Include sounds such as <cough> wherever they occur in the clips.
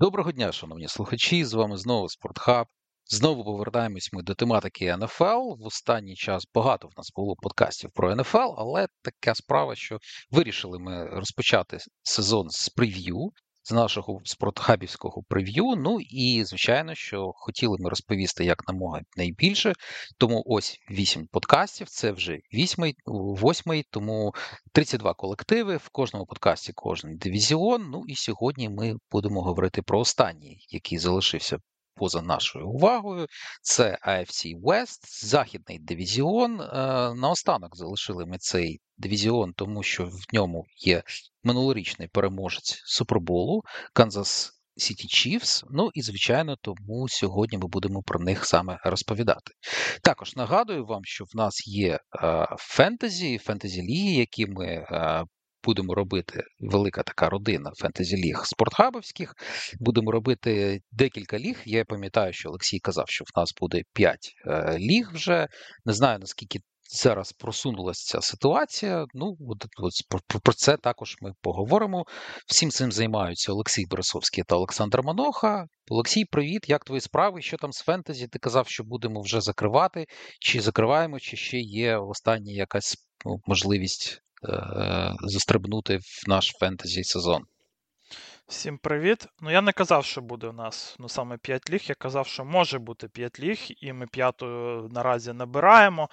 Доброго дня, шановні слухачі. З вами знову Спортхаб. Знову повертаємось ми до тематики НФЛ. В останній час багато в нас було подкастів про НФЛ, але така справа, що вирішили ми розпочати сезон з прев'ю з нашого спортхабівського прев'ю. Ну і звичайно, що хотіли ми розповісти як намога найбільше. Тому ось вісім подкастів. Це вже вісьмий, восьмий, тому 32 колективи. В кожному подкасті кожен дивізіон. Ну і сьогодні ми будемо говорити про останній, який залишився. Поза нашою увагою, це AFC West, західний дивізіон. Е, наостанок залишили ми цей дивізіон, тому що в ньому є минулорічний переможець Суперболу Канзас Сіті Чіфс. Ну і звичайно, тому сьогодні ми будемо про них саме розповідати. Також нагадую вам, що в нас є е, фентезі, фентезі ліги, які ми. Е, Будемо робити велика така родина фентезі-ліг спортхабовських. Будемо робити декілька ліг. Я пам'ятаю, що Олексій казав, що в нас буде 5 е, ліг вже. Не знаю наскільки зараз просунулася ця ситуація. Ну, от, от, про, це також ми поговоримо. Всім цим займаються Олексій Борисовський та Олександр Маноха. Олексій, привіт! Як твої справи? Що там з фентезі? Ти казав, що будемо вже закривати, чи закриваємо, чи ще є остання якась ну, можливість е- застрибнути в наш фентезі сезон? Всім привіт. Ну я не казав, що буде у нас ну саме 5 ліг. Я казав, що може бути 5 ліг, і ми п'яту наразі набираємо.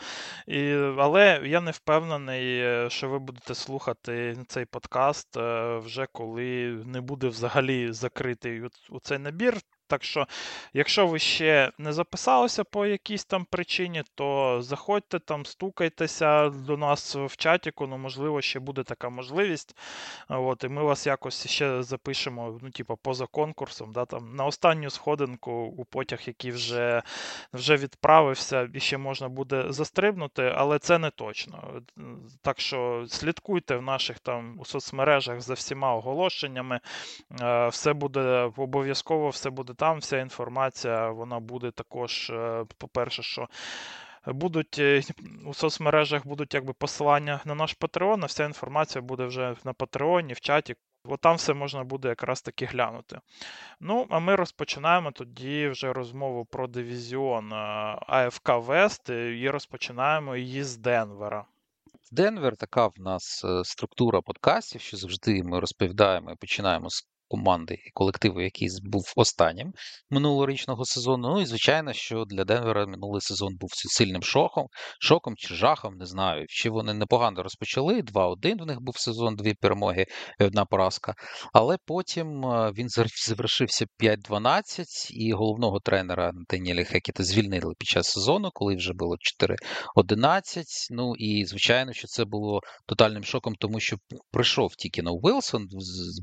І, Але я не впевнений, що ви будете слухати цей подкаст е, вже коли не буде взагалі закритий у цей набір. Так що, якщо ви ще не записалися по якійсь там причині, то заходьте там, стукайтеся до нас в чатіку, ну, можливо, ще буде така можливість. От, І ми вас якось ще запишемо, ну, типу, поза конкурсом. да, там, На останню сходинку у потяг, який вже вже відправився, і ще можна буде застрибнути, але це не точно. Так що слідкуйте в наших там у соцмережах за всіма оголошеннями. Е, все буде обов'язково, все буде там вся інформація вона буде також, е, по-перше, що будуть е, у соцмережах будуть якби посилання на наш Patreon, а вся інформація буде вже на Патреоні, в чаті. От там все можна буде якраз таки глянути. Ну, а ми розпочинаємо тоді вже розмову про дивізіон е, АФК Вест і розпочинаємо її з Денвера. Денвер така в нас структура подкастів, що завжди ми розповідаємо і починаємо з команди і колективу, який був останнім минулорічного сезону. Ну і звичайно, що для Денвера минулий сезон був сильним шоком, шоком чи жахом, не знаю. Ще вони непогано розпочали. 2-1 в них був сезон, дві перемоги і одна поразка. Але потім він завершився 5-12, і головного тренера Даніеля Хекіта звільнили під час сезону, коли вже було 4-11. Ну і звичайно, що це було тотальним шоком, тому що прийшов тільки на Уилсон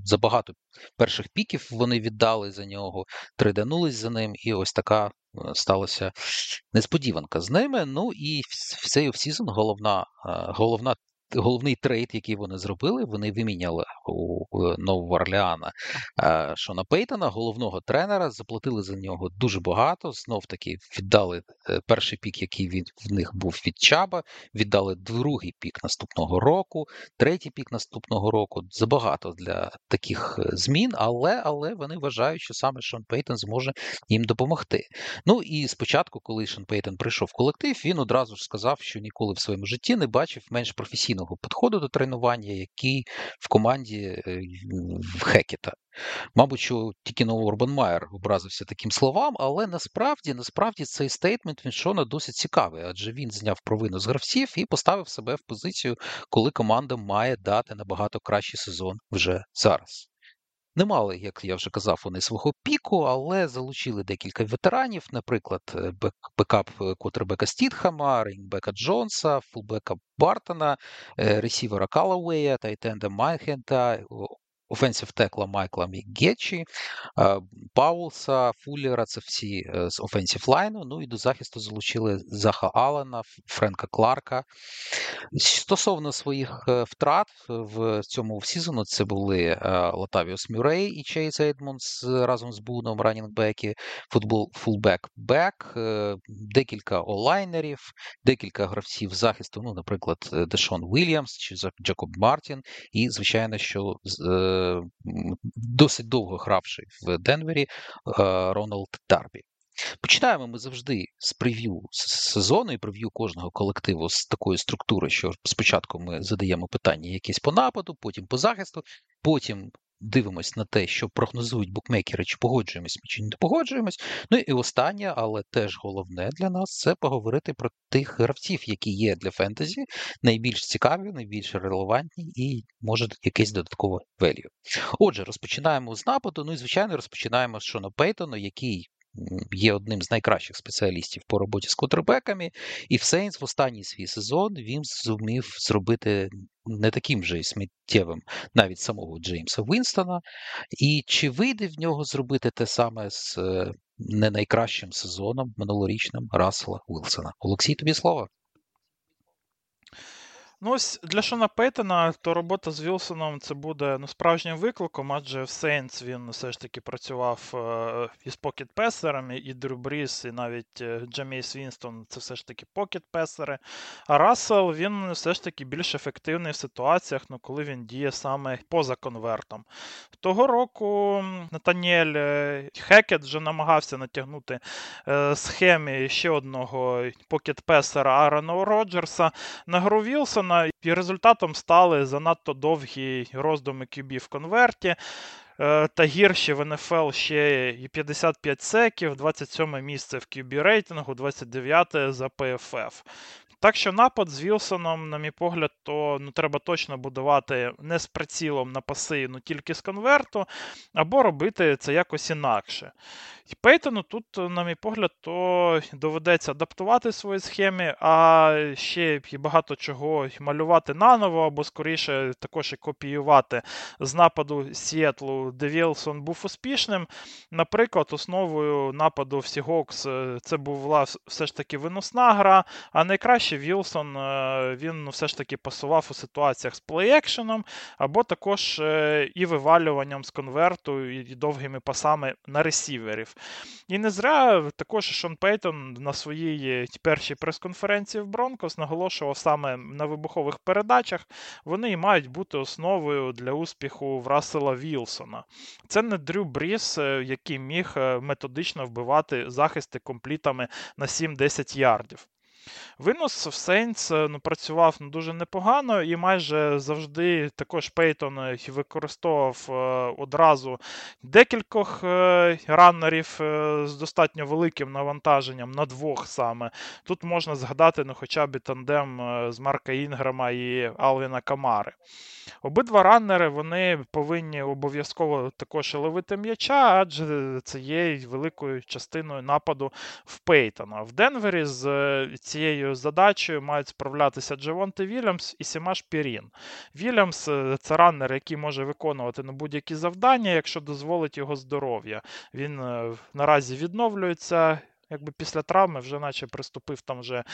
забагато перших піків вони віддали за нього, триданулись за ним, і ось така е, сталася несподіванка з ними. Ну і в цей offseason головна е, головна головний trade, який вони зробили, вони виміняли у Нового Орлеана Шона Пейтона, головного тренера, заплатили за нього дуже багато. Знов таки віддали е, перший pick, який від в них був від Чабба, віддали другий pick наступного року, третій pick наступного року. Забагато для таких е, змін, але але вони вважають, що саме Шон Пейтон зможе їм допомогти. Ну і спочатку, коли Шон Пейтон прийшов в колектив, він одразу ж сказав, що ніколи в своєму житті не бачив менш професійного професійного підходу до тренування, який в команді е, в Хекета. Мабуть, що тільки на Урбан Майер образився таким словам, але насправді насправді цей стейтмент він Шона досить цікавий, адже він зняв провину з гравців і поставив себе в позицію, коли команда має дати набагато кращий сезон вже зараз. Не мали, як я вже казав, вони свого піку, але залучили декілька ветеранів, наприклад, е, бекап е, Котребека Стітхама, Рейнбека Джонса, фулбека Бартона, е, ресівера Калауея, Тайтенда Майхента, офенсів текла Майкла Мігетчі, Паулса, Фуллера, це всі е, з офенсів лайну. Ну і до захисту залучили Заха Аллена, Френка Кларка. Стосовно своїх е, втрат в цьому сезону це були е, Латавіус Мюррей і Чейз Едмондс разом з Буном, running back и, футбол fullback Бек, декілька онлайнерів, декілька гравців захисту, ну, наприклад, Дешон Вільямс чи Джейкоб Мартін, і, звичайно, що досить довго гравший в Денвері Роналд Дарбі. Починаємо ми завжди з прев'ю сезону і прев'ю кожного колективу з такої структури, що спочатку ми задаємо питання якісь по нападу, потім по захисту, потім дивимось на те, що прогнозують букмекери, чи погоджуємось ми, чи не погоджуємось. Ну і останнє, але теж головне для нас це поговорити про тих гравців, які є для фентезі, найбільш цікаві, найбільш релевантні і може якесь додаткове велію. Отже, розпочинаємо з нападу. Ну і звичайно, розпочинаємо з Шона Пейтона, який є одним з найкращих спеціалістів по роботі з квотербеками, і в Сейнс в останній свій сезон він зумів зробити не таким же сміттєвим навіть самого Джеймса Вінстона. І чи вийде в нього зробити те саме з е, не найкращим сезоном минулорічним Рассела Уілсона? Олексій, тобі слово. Ну, ось для Шона Пейтона, то робота з Вілсоном це буде ну, справжнім викликом, адже в Сейнс він все ж таки працював е, із pocket passer ами, і Дрю Бріс, і навіть е, Джамейс Вінстон це все ж таки pocket passer и. А Рассел він все ж таки більш ефективний в ситуаціях, ну, коли він діє саме поза конвертом. Того року Натаніель е, Хекет вже намагався натягнути е, схемі ще одного покет-песера Аарона Роджерса на гру Вілсона. Робертсона, і результатом стали занадто довгі роздуми QB в конверті. Е, та гірші в НФЛ ще і 55 секів, 27 місце в QB рейтингу, 29 за PFF. Так що напад з Вілсоном, на мій погляд, то ну, треба точно будувати не з прицілом на паси, ну тільки з конверту, або робити це якось інакше. І Пейтону тут, на мій погляд, то доведеться адаптувати свої схеми, а ще і багато чого малювати наново, або скоріше також і копіювати з нападу Сіетлу, де Вілсон був успішним. Наприклад, основою нападу в Сігокс е, це була все ж таки виносна гра, а найкраще Вілсон е, він ну, все ж таки пасував у ситуаціях з плей-екшеном, або також е, і вивалюванням з конверту, і довгими пасами на ресіверів. І не зря також Шон Пейтон на своїй першій прес-конференції в Бронкос наголошував саме на вибухових передачах. Вони і мають бути основою для успіху в Рассела Вілсона. Це не Дрю Бріс, е, який міг методично вбивати захисти комплітами на 7-10 ярдів. Винос в Сейнс ну, працював ну, дуже непогано, і майже завжди також Пейтон е, використовував е, одразу декількох е, раннерів з достатньо великим навантаженням на двох саме. Тут можна згадати ну, хоча б тандем з Марка Інграма і Алвіна Камари. Обидва раннери вони повинні обов'язково також ловити м'яча, адже це є великою частиною нападу в Пейтона. В Денвері з цією задачею мають справлятися Джевонте Вільямс і Сімаш Пірін. Вільямс е, це раннер, який може виконувати на будь-які завдання, якщо дозволить його здоров'я. Він е, наразі відновлюється якби після травми вже наче приступив там вже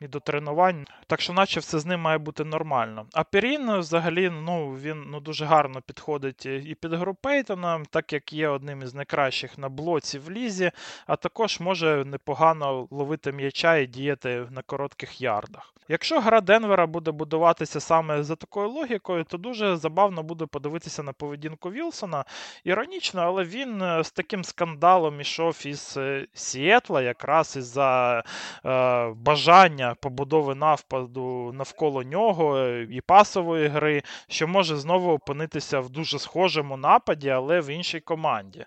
і до тренувань. Так що, наче все з ним має бути нормально. А Перін взагалі ну, він ну, дуже гарно підходить і під гру Пейтона, так як є одним із найкращих на блоці в лізі, а також може непогано ловити м'яча і діяти на коротких ярдах. Якщо гра Денвера буде будуватися саме за такою логікою, то дуже забавно буде подивитися на поведінку Вілсона. Іронічно, але він е, з таким скандалом ішов із е, Сіетла якраз із-за е, бажання побудови навпаду навколо нього е, і пасової гри, що може знову опинитися в дуже схожому нападі, але в іншій команді.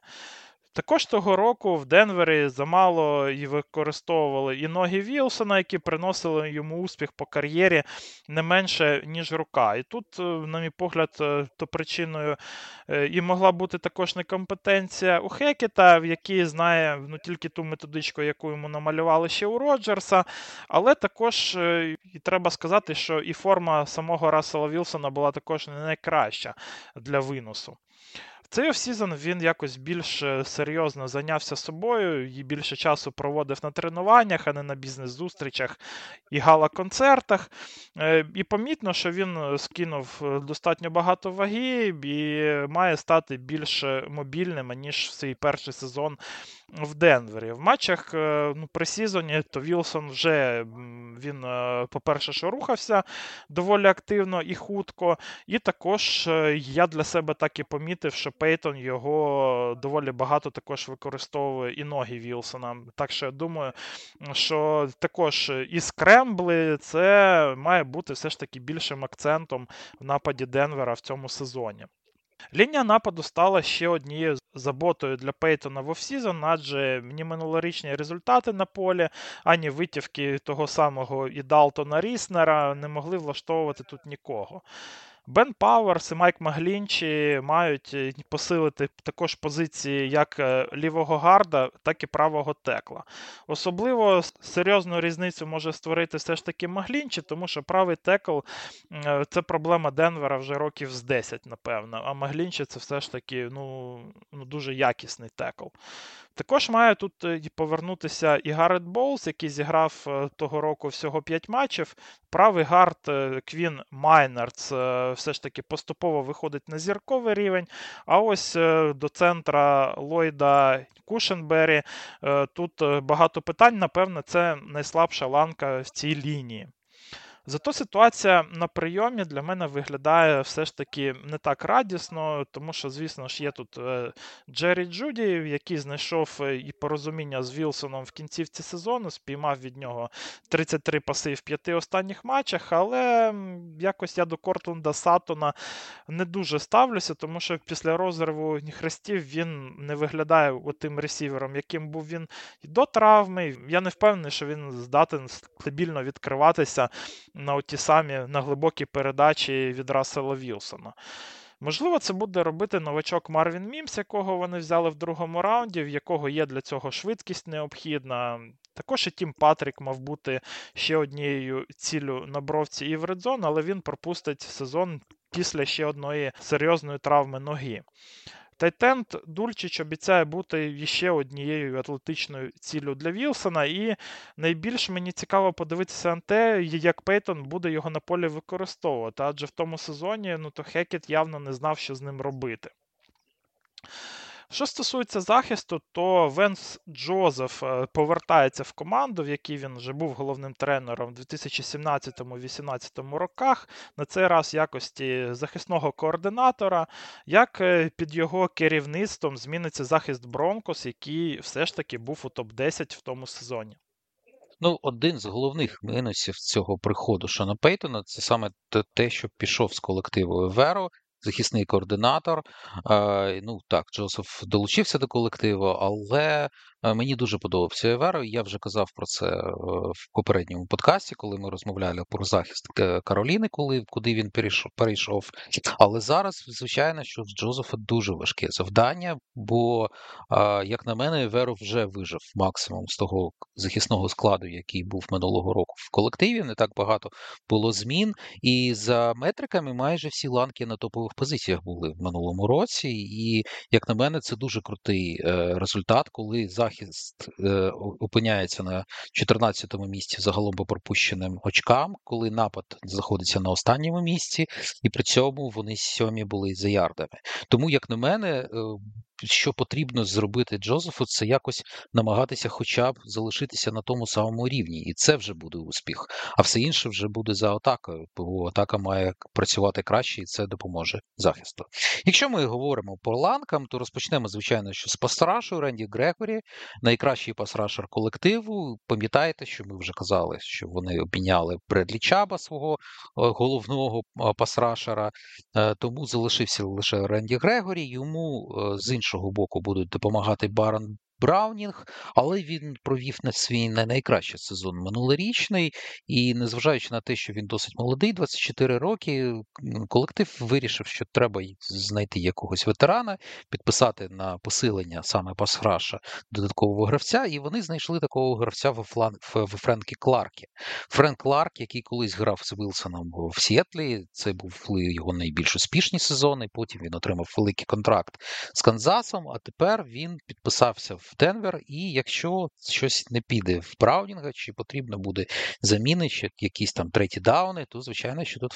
Також того року в Денвері замало і використовували і ноги Вілсона, які приносили йому успіх по кар'єрі не менше, ніж рука. І тут, е, на мій погляд, е, то причиною е, і могла бути також некомпетенція у Хекета, в який знає ну, тільки ту методичку, яку йому намалювали ще у Роджерса. Але також і треба сказати, що і форма самого Рассела Вілсона була також не найкраща для виносу. Цей offseason він якось більш е, серйозно зайнявся собою і більше часу проводив на тренуваннях, а не на бізнес-зустрічах і гала-концертах. Е, і помітно, що він е, скинув достатньо багато ваги і має стати більш мобільним, ніж свій перший сезон в Денвері. В матчах ну, пресезоні то Вілсон вже він, по-перше, що рухався доволі активно і хутко. І також я для себе так і помітив, що Пейтон його доволі багато також використовує і ноги Вілсона. Так що я думаю, що також і scramble и це має бути все ж таки більшим акцентом в нападі Денвера в цьому сезоні. Лінія нападу стала ще однією заботою для Пейтона в offseason, адже ні минулорічні результати на полі, ані витівки того самого і Далтона Ріснера не могли влаштовувати тут нікого. Бен Пауерс і Майк Маглінчі мають е, посилити також позиції як е, лівого гарда, так і правого текла. Особливо серйозну різницю може створити все ж таки Маглінчі, тому що правий текл е, це проблема Денвера вже років з 10, напевно. А Маглінчі це все ж таки ну, ну дуже якісний текл. Також має тут повернутися і Гаррет Боулс, який зіграв того року всього 5 матчів. Правий guard Квін Майнерц все ж таки поступово виходить на зірковий рівень. А ось е, до центра Ллойда Кушенберрі е, тут е, багато питань. Напевно, це найслабша ланка в цій лінії. Зато ситуація на прийомі для мене виглядає все ж таки не так радісно, тому що, звісно ж, є тут е, Джері Джуді, який знайшов е, і порозуміння з Вілсоном в кінцівці сезону, спіймав від нього 33 паси в п'яти останніх матчах, але якось я до Кортленда Сатона не дуже ставлюся, тому що після розриву хрестів він не виглядає тим ресівером, яким був він до травми. Я не впевнений, що він здатен стабільно відкриватися на ті самі на глибокі передачі від Рассела Вілсона. Можливо, це буде робити новачок Марвін Мімс, якого вони взяли в другому раунді, в якого є для цього швидкість необхідна. Також і Тім Патрік мав бути ще однією ціллю на бровці і в red zone, але він пропустить сезон після ще одної серйозної травми ноги. Tight end Дульчич обіцяє бути ще однією атлетичною ціллю для Вілсона, і найбільш мені цікаво подивитися на те, як Пейтон буде його на полі використовувати. Адже в тому сезоні ну, то Хекетт явно не знав, що з ним робити. Що стосується захисту, то Венс Джозеф е, повертається в команду, в якій він вже був головним тренером в 2017-2018 роках. На цей раз якості захисного координатора, як е, під його керівництвом зміниться захист Бронкос, який все ж таки був у топ-10 в тому сезоні. Ну, один з головних мінусів цього приходу Шона Пейтона це саме те, що пішов з колективу Веро, захисний координатор. Ну так, Джозеф долучився до колективу, але Е, мені дуже подобався Еверо. Я вже казав про це е, в попередньому подкасті, коли ми розмовляли про захист Кароліни, коли куди він перейшов. перейшов. Але зараз, звичайно, що в Джозефа дуже важке завдання, бо, як на мене, Еверо вже вижив максимум з того захисного складу, який був минулого року в колективі. Не так багато було змін, і за метриками майже всі ланки на топових позиціях були в минулому році. І як на мене, це дуже крутий е, результат, коли захист захист е, опиняється на 14-му місці загалом по пропущеним очкам, коли напад знаходиться на останньому місці, і при цьому вони сьомі були за ярдами. Тому, як на мене, е, що потрібно зробити Джозефу, це якось намагатися, хоча б залишитися на тому самому рівні, і це вже буде успіх. А все інше вже буде за атакою, бо атака має працювати краще, і це допоможе захисту. Якщо ми говоримо по ланкам, то розпочнемо, звичайно, що з pass rush у Ренді Грегорі, найкращий pass rusher колективу. Пам'ятаєте, що ми вже казали, що вони обміняли Бредлі Чабба свого е, головного е, pass rusher а, е, тому залишився лише Ренді Грегорі. Йому з іншого іншого боку будуть допомагати Барон Браунінг, але він провів на свій не найкращий сезон минулорічний, і незважаючи на те, що він досить молодий, 24 роки, колектив вирішив, що треба знайти якогось ветерана, підписати на посилення саме пасграша додаткового гравця, і вони знайшли такого гравця в, Френкі Кларкі. Френк Кларк, який колись грав з Вілсоном в Сіетлі, це були його найбільш успішні сезони. Потім він отримав великий контракт з Канзасом. А тепер він підписався в Денвер. І якщо щось не піде в Браунінга, чи потрібно буде заміни, чи якісь там треті дауни, то звичайно, що тут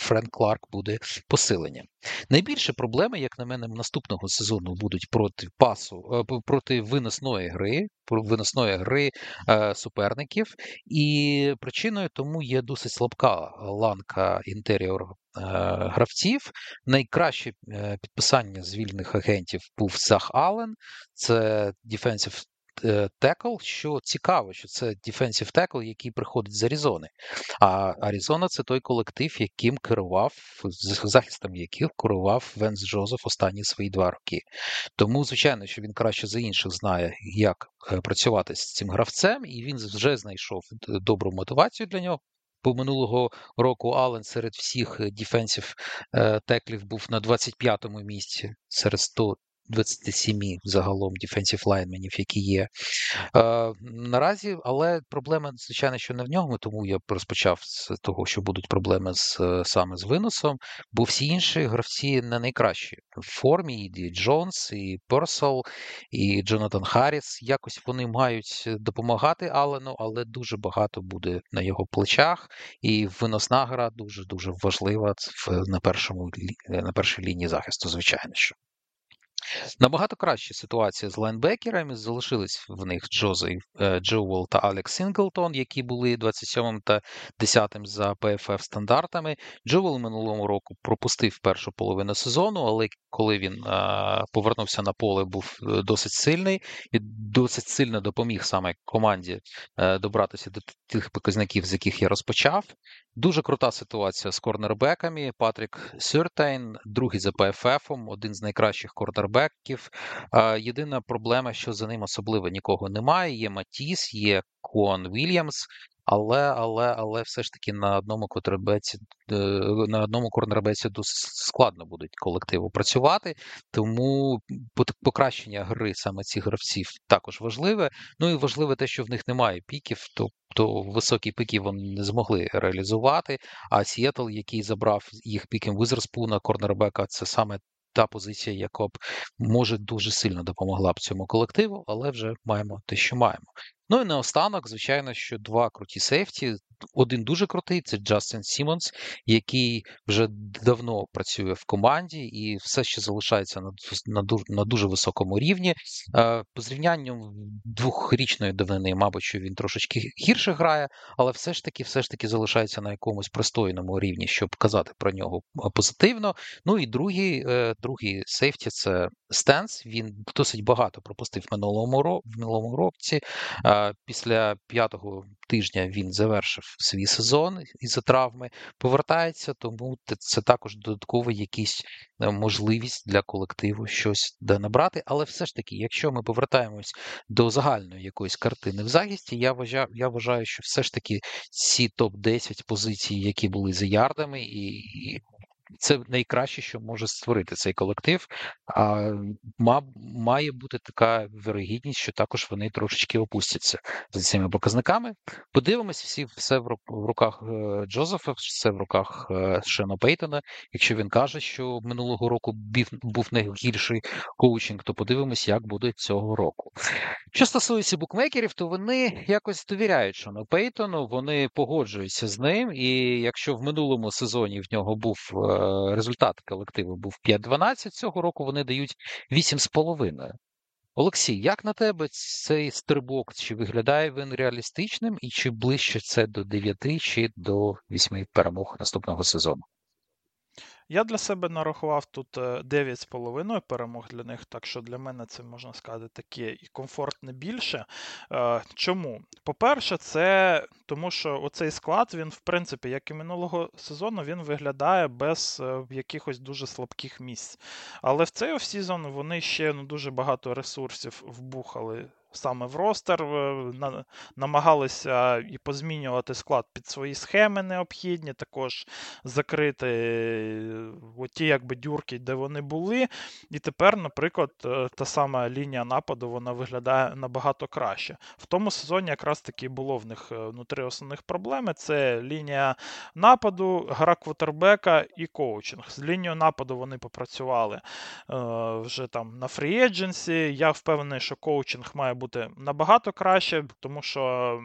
Френк, Кларк буде посиленням. Найбільше проблеми, як на мене, наступного сезону будуть проти пасу, е, проти виносної гри, виносної гри е, суперників, і причиною тому є досить слабка ланка інтеріор е, гравців. Найкраще підписання з вільних агентів був Зах Аллен, це defensive текл, що цікаво, що це defensive текл, який приходить з Аризони. А Аризона це той колектив, яким керував, захистом яких керував Венс Джозеф останні свої два роки. Тому, звичайно, що він краще за інших знає, як е, працювати з цим гравцем, і він вже знайшов добру мотивацію для нього. Бо минулого року Аллен серед всіх defensive tackle ів був на 25-му місці серед 100 27 загалом defensive lineman ів, які є. Е, Наразі, але проблема, звичайно, що не в ньому, тому я розпочав з того, що будуть проблеми з саме з виносом, бо всі інші гравці не найкращі в формі, і Джонс, і Перселл, і Джонатан Харріс. Якось вони мають допомагати Аллену, але дуже багато буде на його плечах. І виносна гра дуже дуже важлива на першому на першій лінії захисту, звичайно що. Набагато краща ситуація з лайнбекерами. Залишились в них Джозі е, Джуелл та Алекс Сінглтон, які були 27 та 10 за PFF стандартами. Джуелл минулому року пропустив першу половину сезону, але коли він а, повернувся на поле, був е, досить сильний і досить сильно допоміг саме команді е, добратися до тих показників, з яких я розпочав. Дуже крута ситуація з корнербеками. Патрік Сюртейн, другий за ПФФом, один з найкращих корнербеків. Єдина проблема, що за ним особливо нікого немає. Є Матіс, є Кон Вільямс. Але але, але все ж таки на одному котребеці, е, на одному корнербеці досить складно будуть колективу працювати, тому покращення гри саме цих гравців також важливе. Ну і важливе те, що в них немає піків, тобто високі піки вони не змогли реалізувати. А Сіетл, який забрав їх піком Візерспуна, корнербека, це саме. Та позиція, яка б може дуже сильно допомогла б цьому колективу, але вже маємо те, що маємо. Ну і наостанок, звичайно, що два круті сейфті. Один дуже крутий це Джастин Сімонс, який вже давно працює в команді і все ще залишається на на, на дуже високому рівні. Е, по зрівнянню двохрічної давнини, мабуть, що він трошечки гірше грає, але все ж таки все ж таки залишається на якомусь пристойному рівні, щоб казати про нього позитивно. Ну і другий е, другий сейфті це Стенс. Він досить багато пропустив минулому в минулому році. Після п'ятого тижня він завершив свій сезон із-за травми, повертається, тому це також додаткова якісь е, можливість для колективу щось де набрати. Але все ж таки, якщо ми повертаємось до загальної якоїсь картини в захисті, я вважаю, я вважаю, що все ж таки ці топ-10 позицій, які були за ярдами, і це найкраще, що може створити цей колектив. А має бути така вирогідність, що також вони трошечки опустяться за цими показниками. Подивимось, всі все в руках е, Джозефа, все в руках е, Шена Пейтона. Якщо він каже, що минулого року був найгірший коучинг, то подивимось, як буде цього року. Що стосується букмекерів, то вони якось довіряють Шону Пейтону, вони погоджуються з ним. І якщо в минулому сезоні в нього був е, результат колективу був 5-12, цього року вони дають 8,5. Олексій, як на тебе цей стрибок? Чи виглядає він реалістичним, і чи ближче це до 9 чи до 8 перемог наступного сезону? Я для себе нарахував тут 9,5 е, перемог для них, так що для мене це можна сказати таке і комфортне більше. Е, чому? По-перше, це тому, що оцей склад, він, в принципі, як і минулого сезону, він виглядає без е, якихось дуже слабких місць. Але в цей офсезон вони ще ну, дуже багато ресурсів вбухали саме в ростер, е, намагалися і позмінювати склад під свої схеми необхідні, також закрити е, ті якби дюрки, де вони були. І тепер, наприклад, е, та сама лінія нападу вона виглядає набагато краще. В тому сезоні якраз таки було в них ну, три основних проблеми: це лінія нападу, гра квотербека і коучинг. З лінією нападу вони попрацювали вже там на фрі-едженсі. Я впевнений, що коучинг має бути набагато краще, тому що.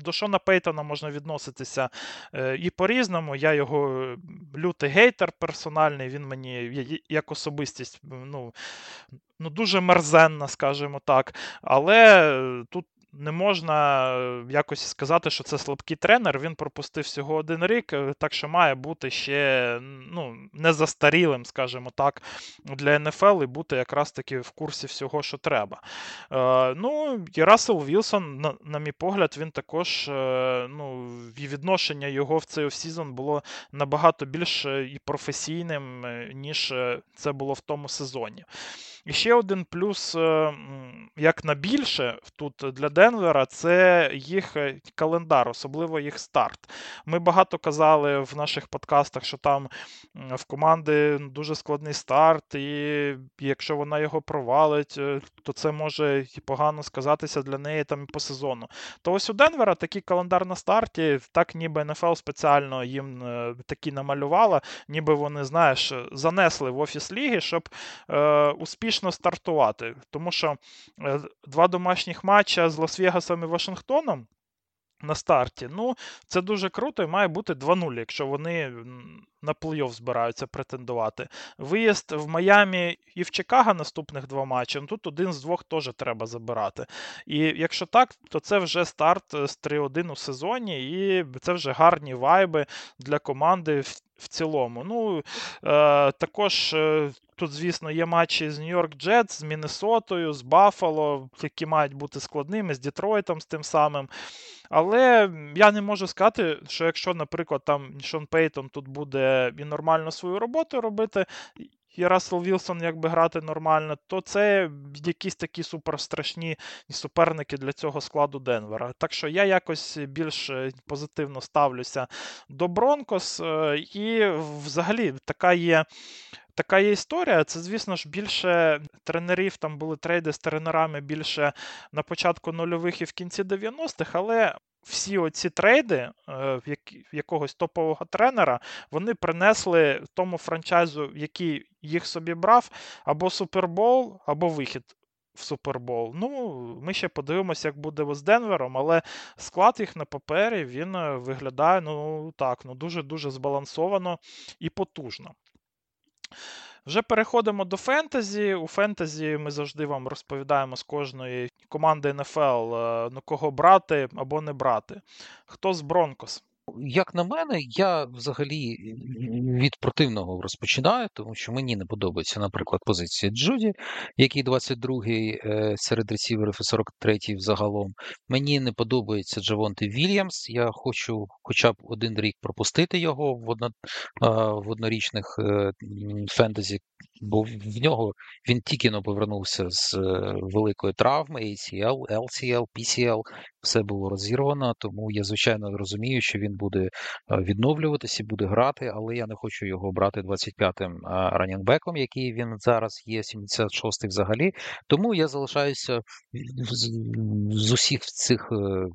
До Шона Пейтона можна відноситися е, і по-різному. Я його лютий гейтер персональний, він мені як особистість ну, ну дуже мерзенна, скажімо так. Але тут не можна е, якось сказати, що це слабкий тренер. Він пропустив всього один рік, е, так що має бути ще ну, не застарілим, скажімо так, для НФЛ і бути якраз таки в курсі всього, що треба. Е, Ну, і Рассел Вілсон, на, на мій погляд, він також е, ну, і відношення його в цей офсізон було набагато більш і професійним, ніж це було в тому сезоні. І ще один плюс, е, як на більше тут для Денвера, це їх е, календар, особливо їх старт. Ми багато казали в наших подкастах, що там в команди дуже складний старт, і якщо вона його провалить, е, то це може погано сказатися для неї там по сезону. То ось у Денвера такий календар на старті, так ніби НФЛ спеціально їм такі намалювала, ніби вони, знаєш, занесли в офіс ліги, щоб е, успішно успішно стартувати. Тому що е, два домашніх матча з Лас-Вегасом і Вашингтоном. На старті. Ну, це дуже круто і має бути 2-0, якщо вони на плей-офф збираються претендувати. Виїзд в Майамі і в Чикаго наступних два матчі. Ну, тут один з двох теж треба забирати. І якщо так, то це вже старт з 3-1 у сезоні, і це вже гарні вайби для команди в, цілому. Ну, е, Також е, Тут, звісно, є матчі з Нью-Йорк Джетс, з Міннесотою, з Баффало, які мають бути складними, з Дітройтом з тим самим. Але я не можу сказати, що якщо, наприклад, там Шон Пейтон тут буде і нормально свою роботу робити, і Рассел Вілсон якби грати нормально, то це якісь такі суперстрашні суперники для цього складу Денвера. Так що я якось більш е, позитивно ставлюся до Бронкос. Е, і взагалі така є така є історія. Це, звісно ж, більше тренерів, там були трейди з тренерами більше на початку нульових і в кінці 90-х, але. Всі оці трейди е, якогось топового тренера вони принесли тому франчайзу, який їх собі брав, або Супербол, або вихід в Супербол. Ну, ми ще подивимося, як буде з Денвером, але склад їх на папері він е, виглядає ну так, ну дуже-дуже збалансовано і потужно. Вже переходимо до фентезі. У фентезі ми завжди вам розповідаємо з кожної команди НФЛ, е, ну кого брати або не брати. Хто з Бронкос? Як на мене, я взагалі від противного розпочинаю, тому що мені не подобається, наприклад, позиція Джуді, який 22-й е, серед ресіверів і 43-й взагалом. Мені не подобається Джавонти Вільямс. Я хочу хоча б один рік пропустити його в одно, в однорічних е, фентезі, бо в нього він тільки но повернувся з е, великої травми, ACL, LCL, PCL, все було розірвано, тому я, звичайно, розумію, що він буде е, відновлюватися, буде грати, але я не хочу його брати 25-м е, раннінгбеком, який він зараз є, 76-й взагалі. Тому я залишаюся з усіх цих е,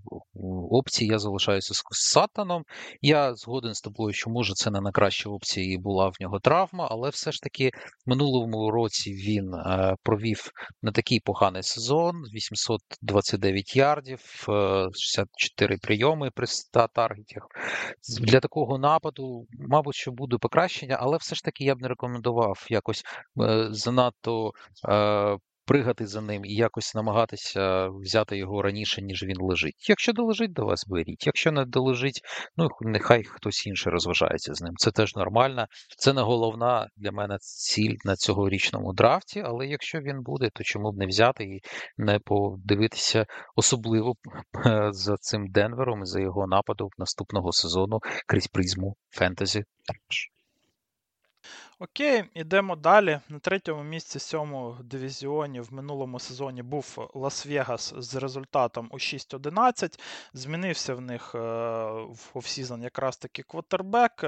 опцій, я залишаюся з Сатаном. Я згоден з тобою, що може це не на кращій опції була в нього травма, але все ж таки минулому році він провів не такий поганий сезон: 829 ярдів. 64 прийоми при 100 таргетах. Для такого нападу, мабуть, що буде покращення, але все ж таки я б не рекомендував якось е, занадто е, пригати за ним і якось намагатися взяти його раніше, ніж він лежить. Якщо долежить до вас, беріть. Якщо не долежить, ну нехай хтось інший розважається з ним. Це теж нормально. Це не головна для мене ціль на цьогорічному драфті, але якщо він буде, то чому б не взяти і не подивитися особливо за цим Денвером і за його нападом наступного сезону крізь призму фентезі. Окей, ідемо далі. На третьому місці в цьому дивізіоні в минулому сезоні був Лас-Вегас з результатом у 6-11. Змінився в них е, в офсізон якраз таки квотербек.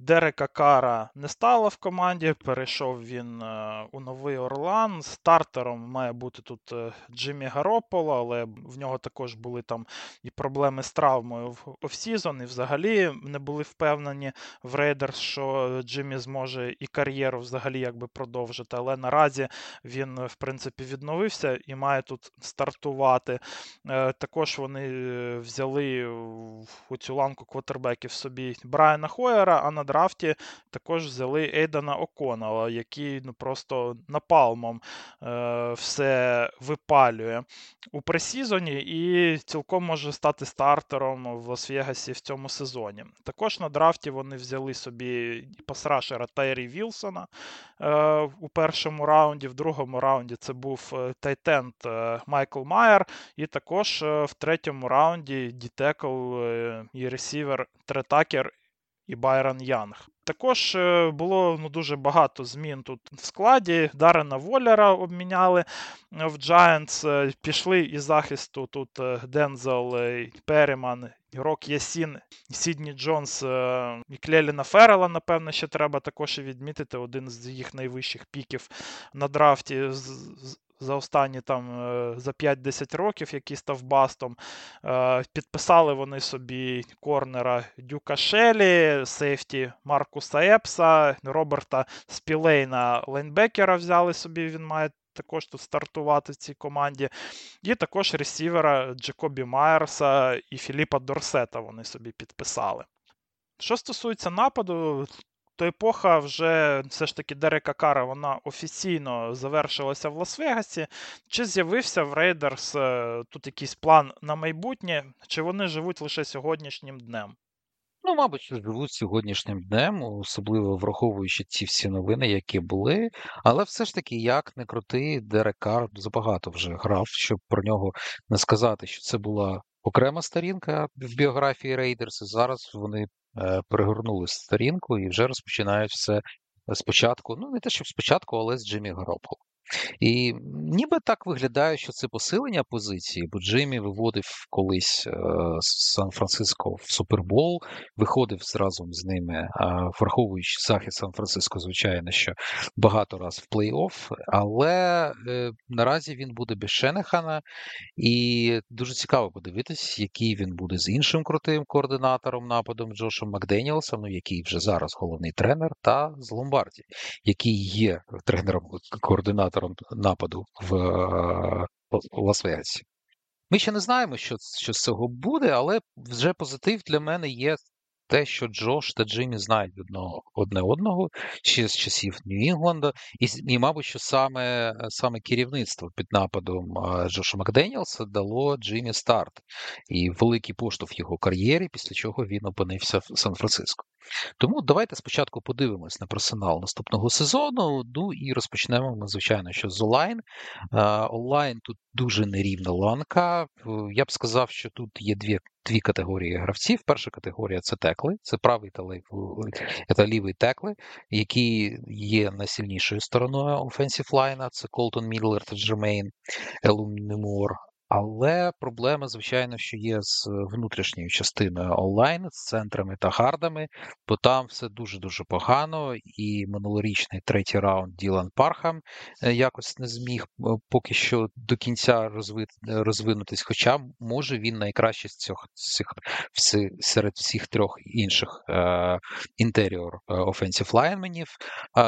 Е, Дерека Кара не стало в команді. Перейшов він е, у Новий Орлеан. Стартером має бути тут е, Джиммі Гарополло, але в нього також були там і проблеми з травмою в офсізон, і взагалі не були впевнені в Рейдерс, що Джиммі зможе і кар'єру взагалі якби продовжити. Але наразі він, в принципі, відновився і має тут стартувати. Е, також вони взяли у цю ланку квотербеків собі Брайана Хойера. а на драфті також взяли Ейдана О'Коннелла, який ну, просто напалмом е, все випалює у пресізоні і цілком може стати стартером в Лас-Вегасі в цьому сезоні. Також на драфті вони взяли собі пасрашера Тайрі Вілсона е, у першому раунді, в другому раунді це був е, тайтенд е, Майкл Майер, і також е, в третьому раунді ді-текл і ресівер Тре Такер і Байрон Янг. Також е, було ну, дуже багато змін тут в складі. Дарена Воллера обміняли е, в Giants. Е, пішли із захисту тут Дензел Перріман, Рок Я-Сін, Сідні Джонс і Кліліна Феррела, напевно, ще треба також і відмітити один з їх найвищих піків на драфті за останні там е, за 5-10 років, який став бастом. Е, підписали вони собі корнера Дюка Шелі, сейфті Маркуса Епса, Роберта Спіллейна лайнбекера взяли собі, він має. Також тут стартувати в цій команді. І також ресівера Джекобі Майерса і Філіпа Дорсета вони собі підписали. Що стосується нападу, то епоха вже все ж таки Дерека Кара вона офіційно завершилася в Лас-Вегасі. Чи з'явився в Рейдерс е, тут якийсь план на майбутнє, чи вони живуть лише сьогоднішнім днем? Ну, мабуть, живуть сьогоднішнім днем, особливо враховуючи ці всі новини, які були. Але все ж таки, як не крути, Дерек Кар забагато вже грав, щоб про нього не сказати, що це була окрема сторінка в біографії Рейдерс. і Зараз вони Е, перегорнули сторінку і вже розпочинають все спочатку. Ну, не те, щоб спочатку, але з Джиммі Гарополо. І ніби так виглядає, що це посилення позиції, бо Джиммі виводив колись е, Сан-Франциско в Супербол, виходив разом з ними, враховуючи захист Сан-Франциско, звичайно, що багато раз в плей-офф, але е, наразі він буде без Шенехана, і дуже цікаво подивитись, який він буде з іншим крутим координатором нападом Джошем Макденіелсом, ну, який вже зараз головний тренер, та з Ломбарді, який є тренером координатором ініціатором нападу в е, Лас-Вегасі. Ми ще не знаємо, що що з цього буде, але вже позитив для мене є те, що Джош та Джиммі знають одного, одне одного ще з часів Нью-Інгланда, і, і, мабуть, що саме саме керівництво під нападом Джоша Макденіелса дало Джиммі старт і великий поштовх його кар'єрі, після чого він опинився в Сан-Франциско. Тому давайте спочатку подивимось на персонал наступного сезону. Ну і розпочнемо ми, звичайно, що з О-лайн. О-лайн тут дуже нерівна ланка. Я б сказав, що тут є дві дві категорії гравців. Перша категорія це текли, це правий та лівий, та лівий текли, які є найсильнішою стороною офенсів лайна. Це Колтон Міллер та Джермейн Елуемунор. Але проблема, звичайно, що є з внутрішньою частиною О-лайн, з центрами та гардами, бо там все дуже-дуже погано. І минулорічний третій раунд Ділан Пархам е, якось не зміг е, поки що до кінця розви... розвинутись. Хоча може він найкращий з цих, цих серед всіх трьох інших е, інтеріор офенсів лайнменів.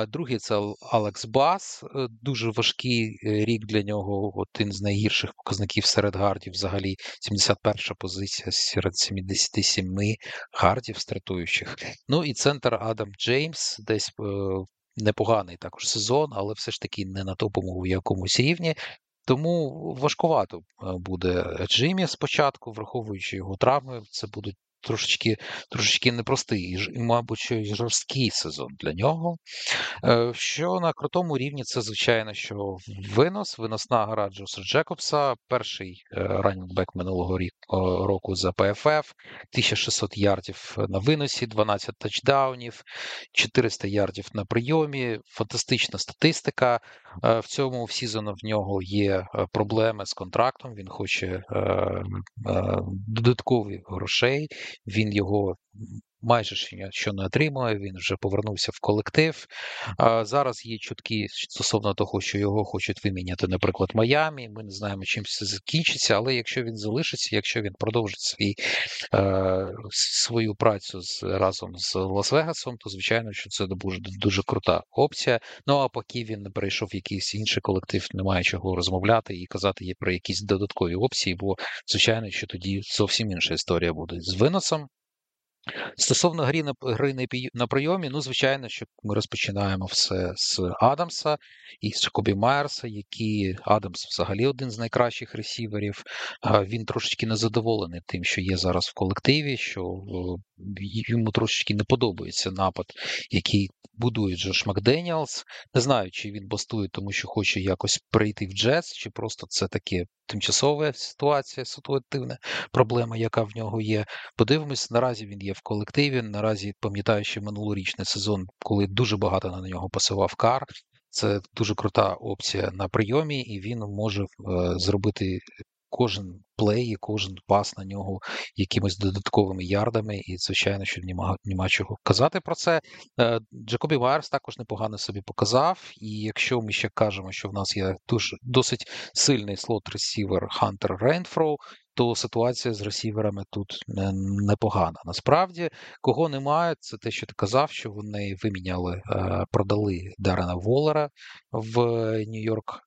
Другий це Алекс Бас, е, дуже важкий рік для нього, один з найгірших показників серед гардів взагалі 71 позиція серед 77 гардів стартуючих. Ну і центр Адам Джеймс десь е, непоганий також сезон, але все ж таки не на топовому якомусь рівні. Тому важкувато буде Джимі спочатку, враховуючи його травми, це будуть трошечки трошечки непростий і, мабуть, що і жорсткий сезон для нього. Е, що на крутому рівні, це, звичайно, що винос, виносна гра Джоса Джекобса, перший е, раннінбек минулого року за ПФФ, 1600 ярдів на виносі, 12 тачдаунів, 400 ярдів на прийомі, фантастична статистика. Е, в цьому в сезону в нього є проблеми з контрактом, він хоче додаткові грошей, він його майже що не отримує. Він вже повернувся в колектив. Зараз є чутки стосовно того, що його хочуть виміняти, наприклад, Майамі. Ми не знаємо, чим це закінчиться, але якщо він залишиться, якщо він продовжить свій, е, свою працю з разом з Лас-Вегасом, то звичайно, що це буде дуже крута опція. Ну а поки він не перейшов в якийсь інший колектив, немає чого розмовляти і казати є про якісь додаткові опції, бо звичайно, що тоді зовсім інша історія буде з виносом. Стосовно гри на гри на прийомі, ну, звичайно, що ми розпочинаємо все з Адамса і з Джакобі Майерса, які Адамс взагалі один з найкращих ресіверів. Він трошечки незадоволений тим, що є зараз в колективі, що йому трошечки не подобається напад, який будує Джош Макденіалс. Не знаю, чи він бастує, тому що хоче якось прийти в джаз, чи просто це таке тимчасова ситуація, ситуативна проблема, яка в нього є. Подивимось, наразі він є в колективі. Наразі пам'ятаючи минулорічний сезон, коли дуже багато на нього пасував кар. Це дуже крута опція на прийомі, і він може е, зробити кожен плей, і кожен пас на нього якимись додатковими ярдами, і звичайно, що нема, нема чого казати про це. Е, Джекобі Майерс також непогано собі показав. І якщо ми ще кажемо, що в нас є дуже досить сильний слот ресівер Хантер Рейнфроу, то ситуація з ресіверами тут непогана. Насправді, кого немає, це те, що ти казав, що вони виміняли, е, продали Дарена Воллера в Нью-Йорк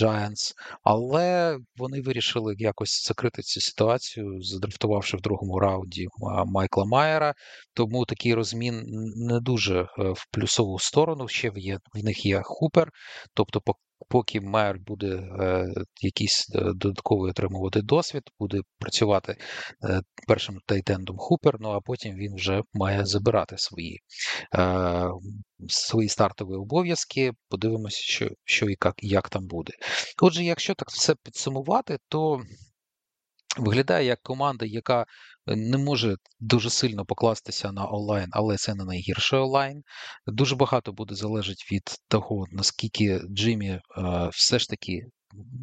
Giants, але вони вирішили якось закрити цю ситуацію, задрафтувавши в другому раунді Майкла Майера. Тому такий розмін не дуже е, в плюсову сторону. Ще є в них є Хупер, тобто поки Майер буде е, якийсь е, додатковий отримувати досвід, буде працювати е, першим тайтендом Хупер, ну а потім він вже має забирати свої е, свої стартові обов'язки. Подивимося, що що і як, як там буде. Отже, якщо так все підсумувати, то виглядає як команда, яка не може дуже сильно покластися на онлайн, але це не найгірший онлайн. Дуже багато буде залежати від того, наскільки Джиммі е, все ж таки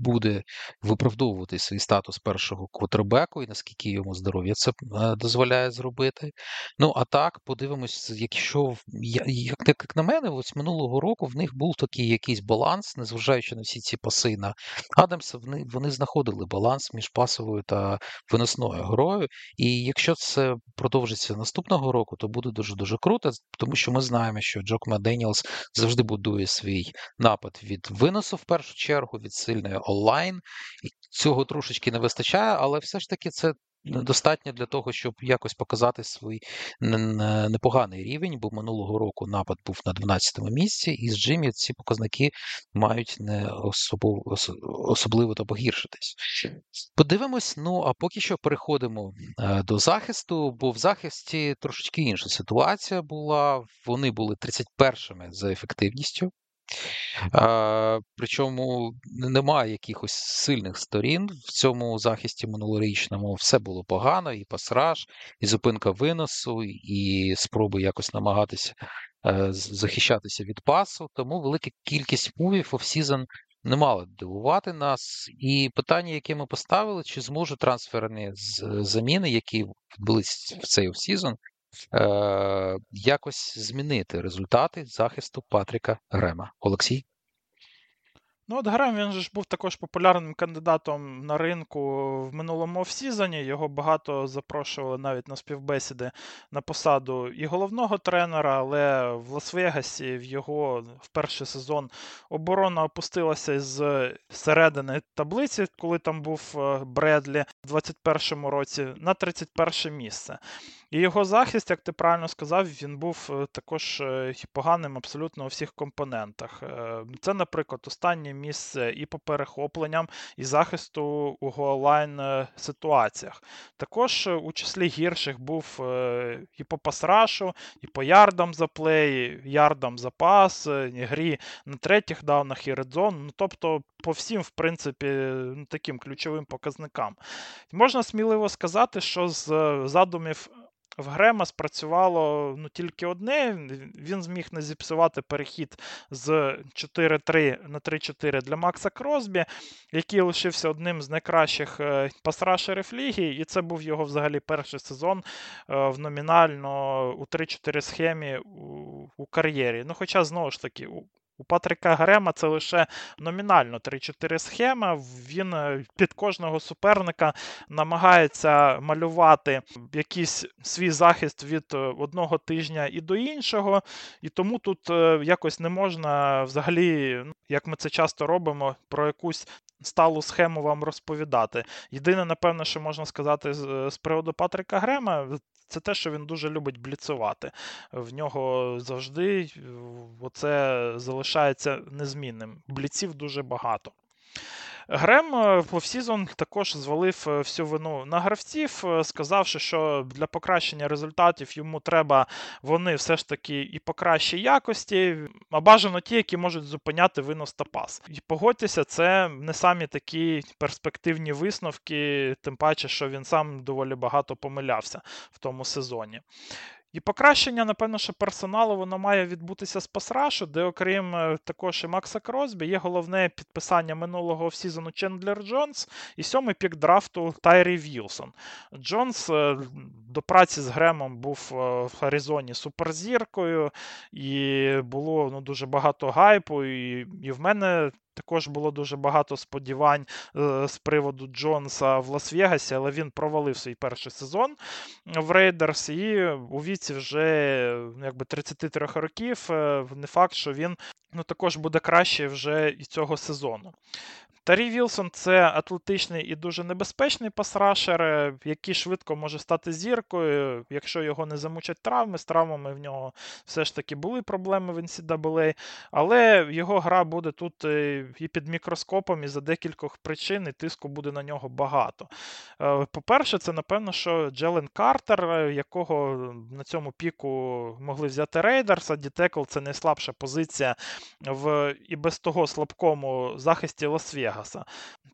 буде виправдовувати свій статус першого квотербеку і наскільки йому здоров'я це е, дозволяє зробити. Ну а так, подивимось, якщо як, як на мене, ось минулого року в них був такий якийсь баланс, незважаючи на всі ці паси на Адамса, вони вони знаходили баланс між пасовою та виносною грою. І якщо це продовжиться наступного року, то буде дуже дуже круто, тому що ми знаємо, що Джок Меденіалс завжди будує свій напад від виносу в першу чергу, від сильний онлайн. І Цього трошечки не вистачає, але все ж таки це достатньо для того, щоб якось показати свій непоганий рівень, бо минулого року напад був на 12-му місці, і з Джиммі ці показники мають не особливо, особливо то погіршитись. Подивимось, ну а поки що переходимо е, до захисту, бо в захисті трошечки інша ситуація була. Вони були 31-ми за ефективністю. А, Причому немає якихось сильних сторін в цьому захисті минулорічному. Все було погано, і пасраж, і зупинка виносу, і спроби якось намагатися е, захищатися від пасу. Тому велика кількість move ів offseason не мала дивувати нас. І питання, яке ми поставили, чи зможуть трансферні заміни, які відбулись в цей offseason, е, якось змінити результати захисту Патріка Грема. Олексій? Ну, от Грем він же ж був також популярним кандидатом на ринку в минулому офсізоні. Його багато запрошували навіть на співбесіди на посаду і головного тренера, але в Лас-Вегасі в його в перший сезон оборона опустилася з середини таблиці, коли там був е, Бредлі в 21-му році, на 31 місце. І його захист, як ти правильно сказав, він був е, також е, поганим абсолютно у всіх компонентах. Це, наприклад, останнє місце і по перехопленням, і захисту у голлайн е, ситуаціях. Також е, у числі гірших був е, і по пасрашу, і по ярдам за плей, ярдам за пас, і грі на третіх даунах і редзон. Ну, тобто, по всім, в принципі, таким ключовим показникам. Можна сміливо сказати, що з задумів в Грема спрацювало ну, тільки одне. Він зміг не зіпсувати перехід з 4-3 на 3-4 для Макса Кросбі, який лишився одним з найкращих е, пасрашерів ліги, і це був його взагалі перший сезон е, в номінально у 3-4 схемі у, у кар'єрі. Ну, Хоча, знову ж таки, Патрика Грема це лише номінально 3-4 схеми. Він е, під кожного суперника намагається малювати якийсь свій захист від е, одного тижня і до іншого. І тому тут е, якось не можна взагалі, ну, як ми це часто робимо, про якусь. Сталу схему вам розповідати. Єдине, напевно, що можна сказати з, з приводу Патрика Грема, це те, що він дуже любить бліцувати. В нього завжди оце залишається незмінним. Бліців дуже багато. Грем е, в також звалив е, всю вину на гравців, е, сказавши, що для покращення результатів йому треба вони все ж таки і по кращій якості, а бажано ті, які можуть зупиняти винос та пас. І погодьтеся, це не самі такі перспективні висновки, тим паче, що він сам доволі багато помилявся в тому сезоні. І покращення, напевно, що персоналу воно має відбутися з pass rush у, де, окрім е, також і Макса Кросбі, є головне підписання минулого offseason у Чендлер Джонс і сьомий пік драфту Тайрі Вілсон. Джонс е, до праці з Гремом був е, в Аризоні суперзіркою, і було ну, дуже багато гайпу. І, і в мене також було дуже багато сподівань е, з приводу Джонса в Лас-Вегасі, але він провалив свій перший сезон в Рейдерс, і у віці вже якби 33 років. Е, не факт, що він ну, також буде краще вже і цього сезону. Тарі Вілсон це атлетичний і дуже небезпечний пасрашер, е, який швидко може стати зіркою, якщо його не замучать травми. З травмами в нього все ж таки були проблеми в NCAA, але його гра буде тут е, і під мікроскопом, і за декількох причин, і тиску буде на нього багато. Е, по-перше, це, напевно, що Джелен Картер, якого на цьому піку могли взяти Рейдерс, а Дітекл це найслабша позиція в і без того слабкому захисті Лас-Вегаса.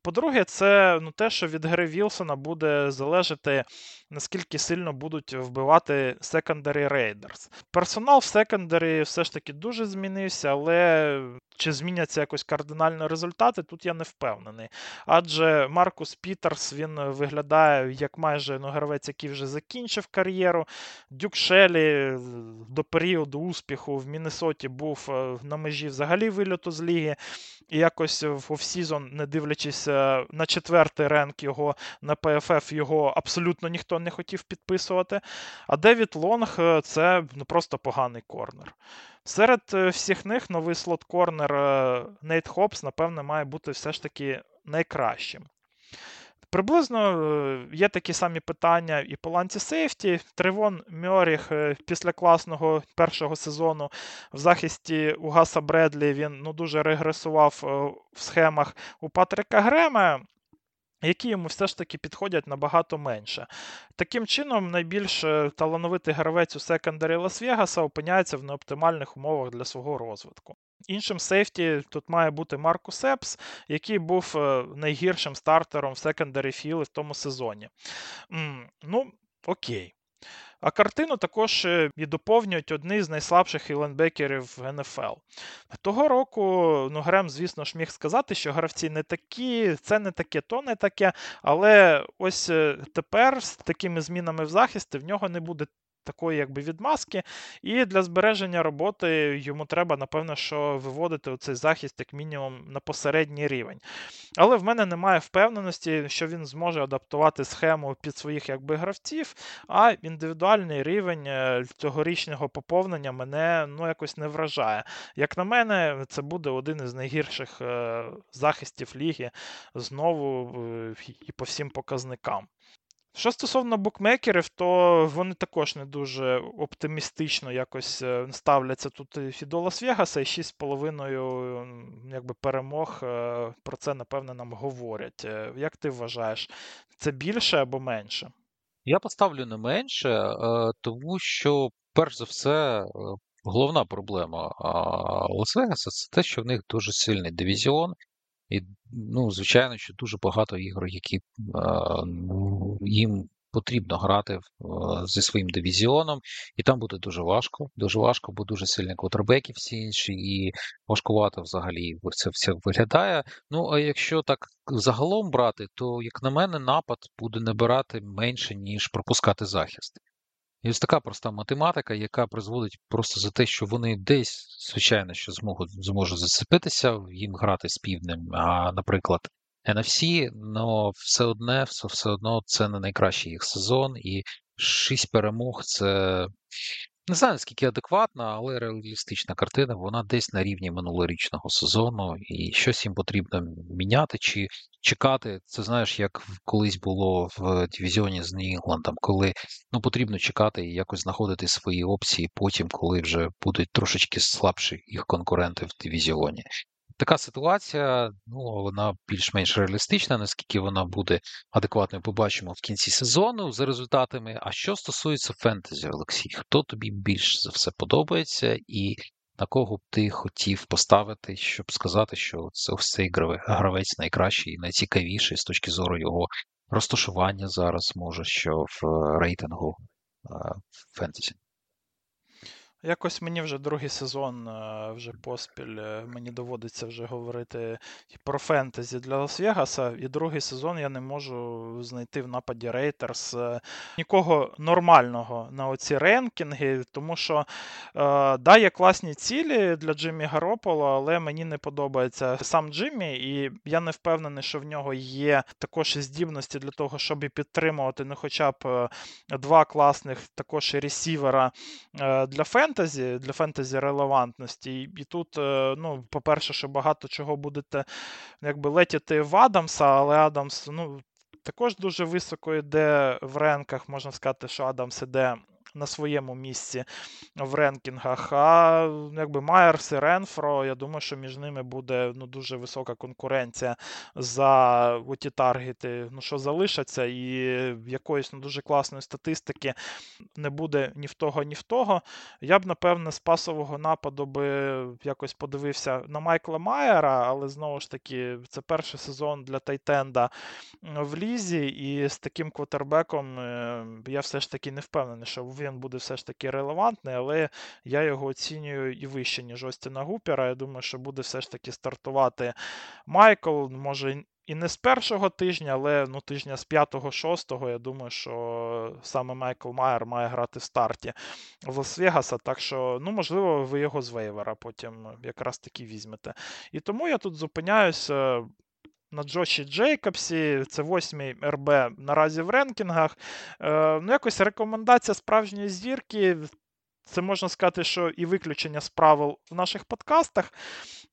По-друге, це ну, те, що від гри Вілсона буде залежати, наскільки сильно будуть вбивати Secondary Raiders. Персонал в Secondary все ж таки дуже змінився, але чи зміняться якось кардинально результати, тут я не впевнений. Адже Маркус Пітерс він виглядає як майже ну, гравець, який вже закінчив кар'єру. Дюк Шелі до періоду успіху в Міннесоті був е, на межі взагалі вильоту з ліги. І якось в offseason, не дивлячись е, на четвертий rank його на PFF, його абсолютно ніхто не хотів підписувати. А Девід Лонг е, це ну, просто поганий корнер. Серед е, всіх них новий slot corner Нейт Хоббс, напевне, має бути все ж таки найкращим. Приблизно е, є такі самі питання і по ланці сейфті. Тривон Мьоріх е, після класного першого сезону в захисті у Гаса Бредлі він ну, дуже регресував в схемах у Патрика Грема які йому все ж таки підходять набагато менше. Таким чином, найбільш е, талановитий гравець у секондарі Лас-Вегаса опиняється в неоптимальних умовах для свого розвитку. Іншим сейфті тут має бути Маркус Епс, який був е, найгіршим стартером в секондарі Філи в тому сезоні. Ну, окей. А картину також е, і доповнюють одні з найслабших іленбекерів в НФЛ. Того року ну, Грем, звісно ж, міг сказати, що гравці не такі, це не таке, то не таке. Але ось е, тепер з такими змінами в захисті в нього не буде такої якби відмазки. І для збереження роботи йому треба, напевно, що виводити цей захист як мінімум на посередній рівень. Але в мене немає впевненості, що він зможе адаптувати схему під своїх якби гравців, а індивідуальний рівень е, цьогорічного поповнення мене ну, якось не вражає. Як на мене, це буде один із найгірших е, захистів ліги знову е, і по всім показникам. Що стосовно букмекерів, то вони також не дуже оптимістично якось е, ставляться тут і до Лас-Вегаса, і 6,5 якби, перемог е, про це, напевне, нам говорять. Е, як ти вважаєш, це більше або менше? Я поставлю не менше, тому що, перш за все, головна проблема Лас-Вегаса це те, що в них дуже сильний дивізіон. І, ну, звичайно, що дуже багато ігор, які їм потрібно грати зі своїм дивізіоном, і там буде дуже важко. Дуже важко, бо дуже сильні квотербеки всі інші, і важкувато взагалі це все виглядає. Ну, а якщо так загалом брати, то, як на мене, напад буде набирати менше, ніж пропускати захист. І ось така проста математика, яка призводить просто за те, що вони десь, звичайно, що зможуть зможуть зацепитися, їм грати з півднем, а, наприклад, NFC, але все одне, все, все одно це не найкращий їх сезон, і шість перемог це не знаю, наскільки адекватна, але реалістична картина. Вона десь на рівні минулорічного сезону, і щось їм потрібно міняти чи чекати. Це знаєш, як колись було в дивізіоні з Нью-Інгландом, коли ну потрібно чекати і якось знаходити свої опції потім, коли вже будуть трошечки слабші їх конкуренти в дивізіоні. Така ситуація, ну вона більш-менш реалістична, наскільки вона буде адекватною, побачимо в кінці сезону за результатами. А що стосується фентезі, Олексій, хто тобі більш за все подобається, і на кого б ти хотів поставити, щоб сказати, що це цей гравець найкращий і найцікавіший з точки зору його розташування зараз, може, що в рейтингу фентезі? Якось мені вже другий сезон, е, вже поспіль, е, мені доводиться вже говорити про фентезі для Лас-Вегаса. І другий сезон я не можу знайти в нападі Рейтерс нікого нормального на оці ренкінги, тому що е, да, є класні цілі для Джиммі Гарополо, але мені не подобається сам Джиммі, і я не впевнений, що в нього є також здібності для того, щоб і підтримувати ну, хоча б два класних також ресівера для фентезі фентезі, для фентезі релевантності. І тут, е, ну, по-перше, що багато чого будете якби летіти в Адамса, але Адамс, ну. Також дуже високо йде в ренках, можна сказати, що Адамс іде на своєму місці в ренкінгах. А якби Майерс і Ренфро, я думаю, що між ними буде ну, дуже висока конкуренція за ті таргети, ну, що залишаться, і якоїсь ну, дуже класної статистики не буде ні в того, ні в того. Я б, напевне, з пасового нападу би якось подивився на Майкла Майера, але знову ж таки, це перший сезон для Тайтенда в Лізі, і з таким квотербеком е, я все ж таки не впевнений, що він буде все ж таки релевантний, але я його оцінюю і вище, ніж Остіна Гупера. Я думаю, що буде все ж таки стартувати Майкл. Може, і не з першого тижня, але ну, тижня з 5-6, я думаю, що саме Майкл Майер має грати в старті в Лас-Вегаса. Так що, ну, можливо, ви його з вейвера потім якраз таки візьмете. І тому я тут зупиняюся на Джоші Джейкобсі, це восьмий RB наразі в ренкінгах. Е, ну, якось рекомендація справжньої зірки. Це можна сказати, що і виключення з правил в наших подкастах.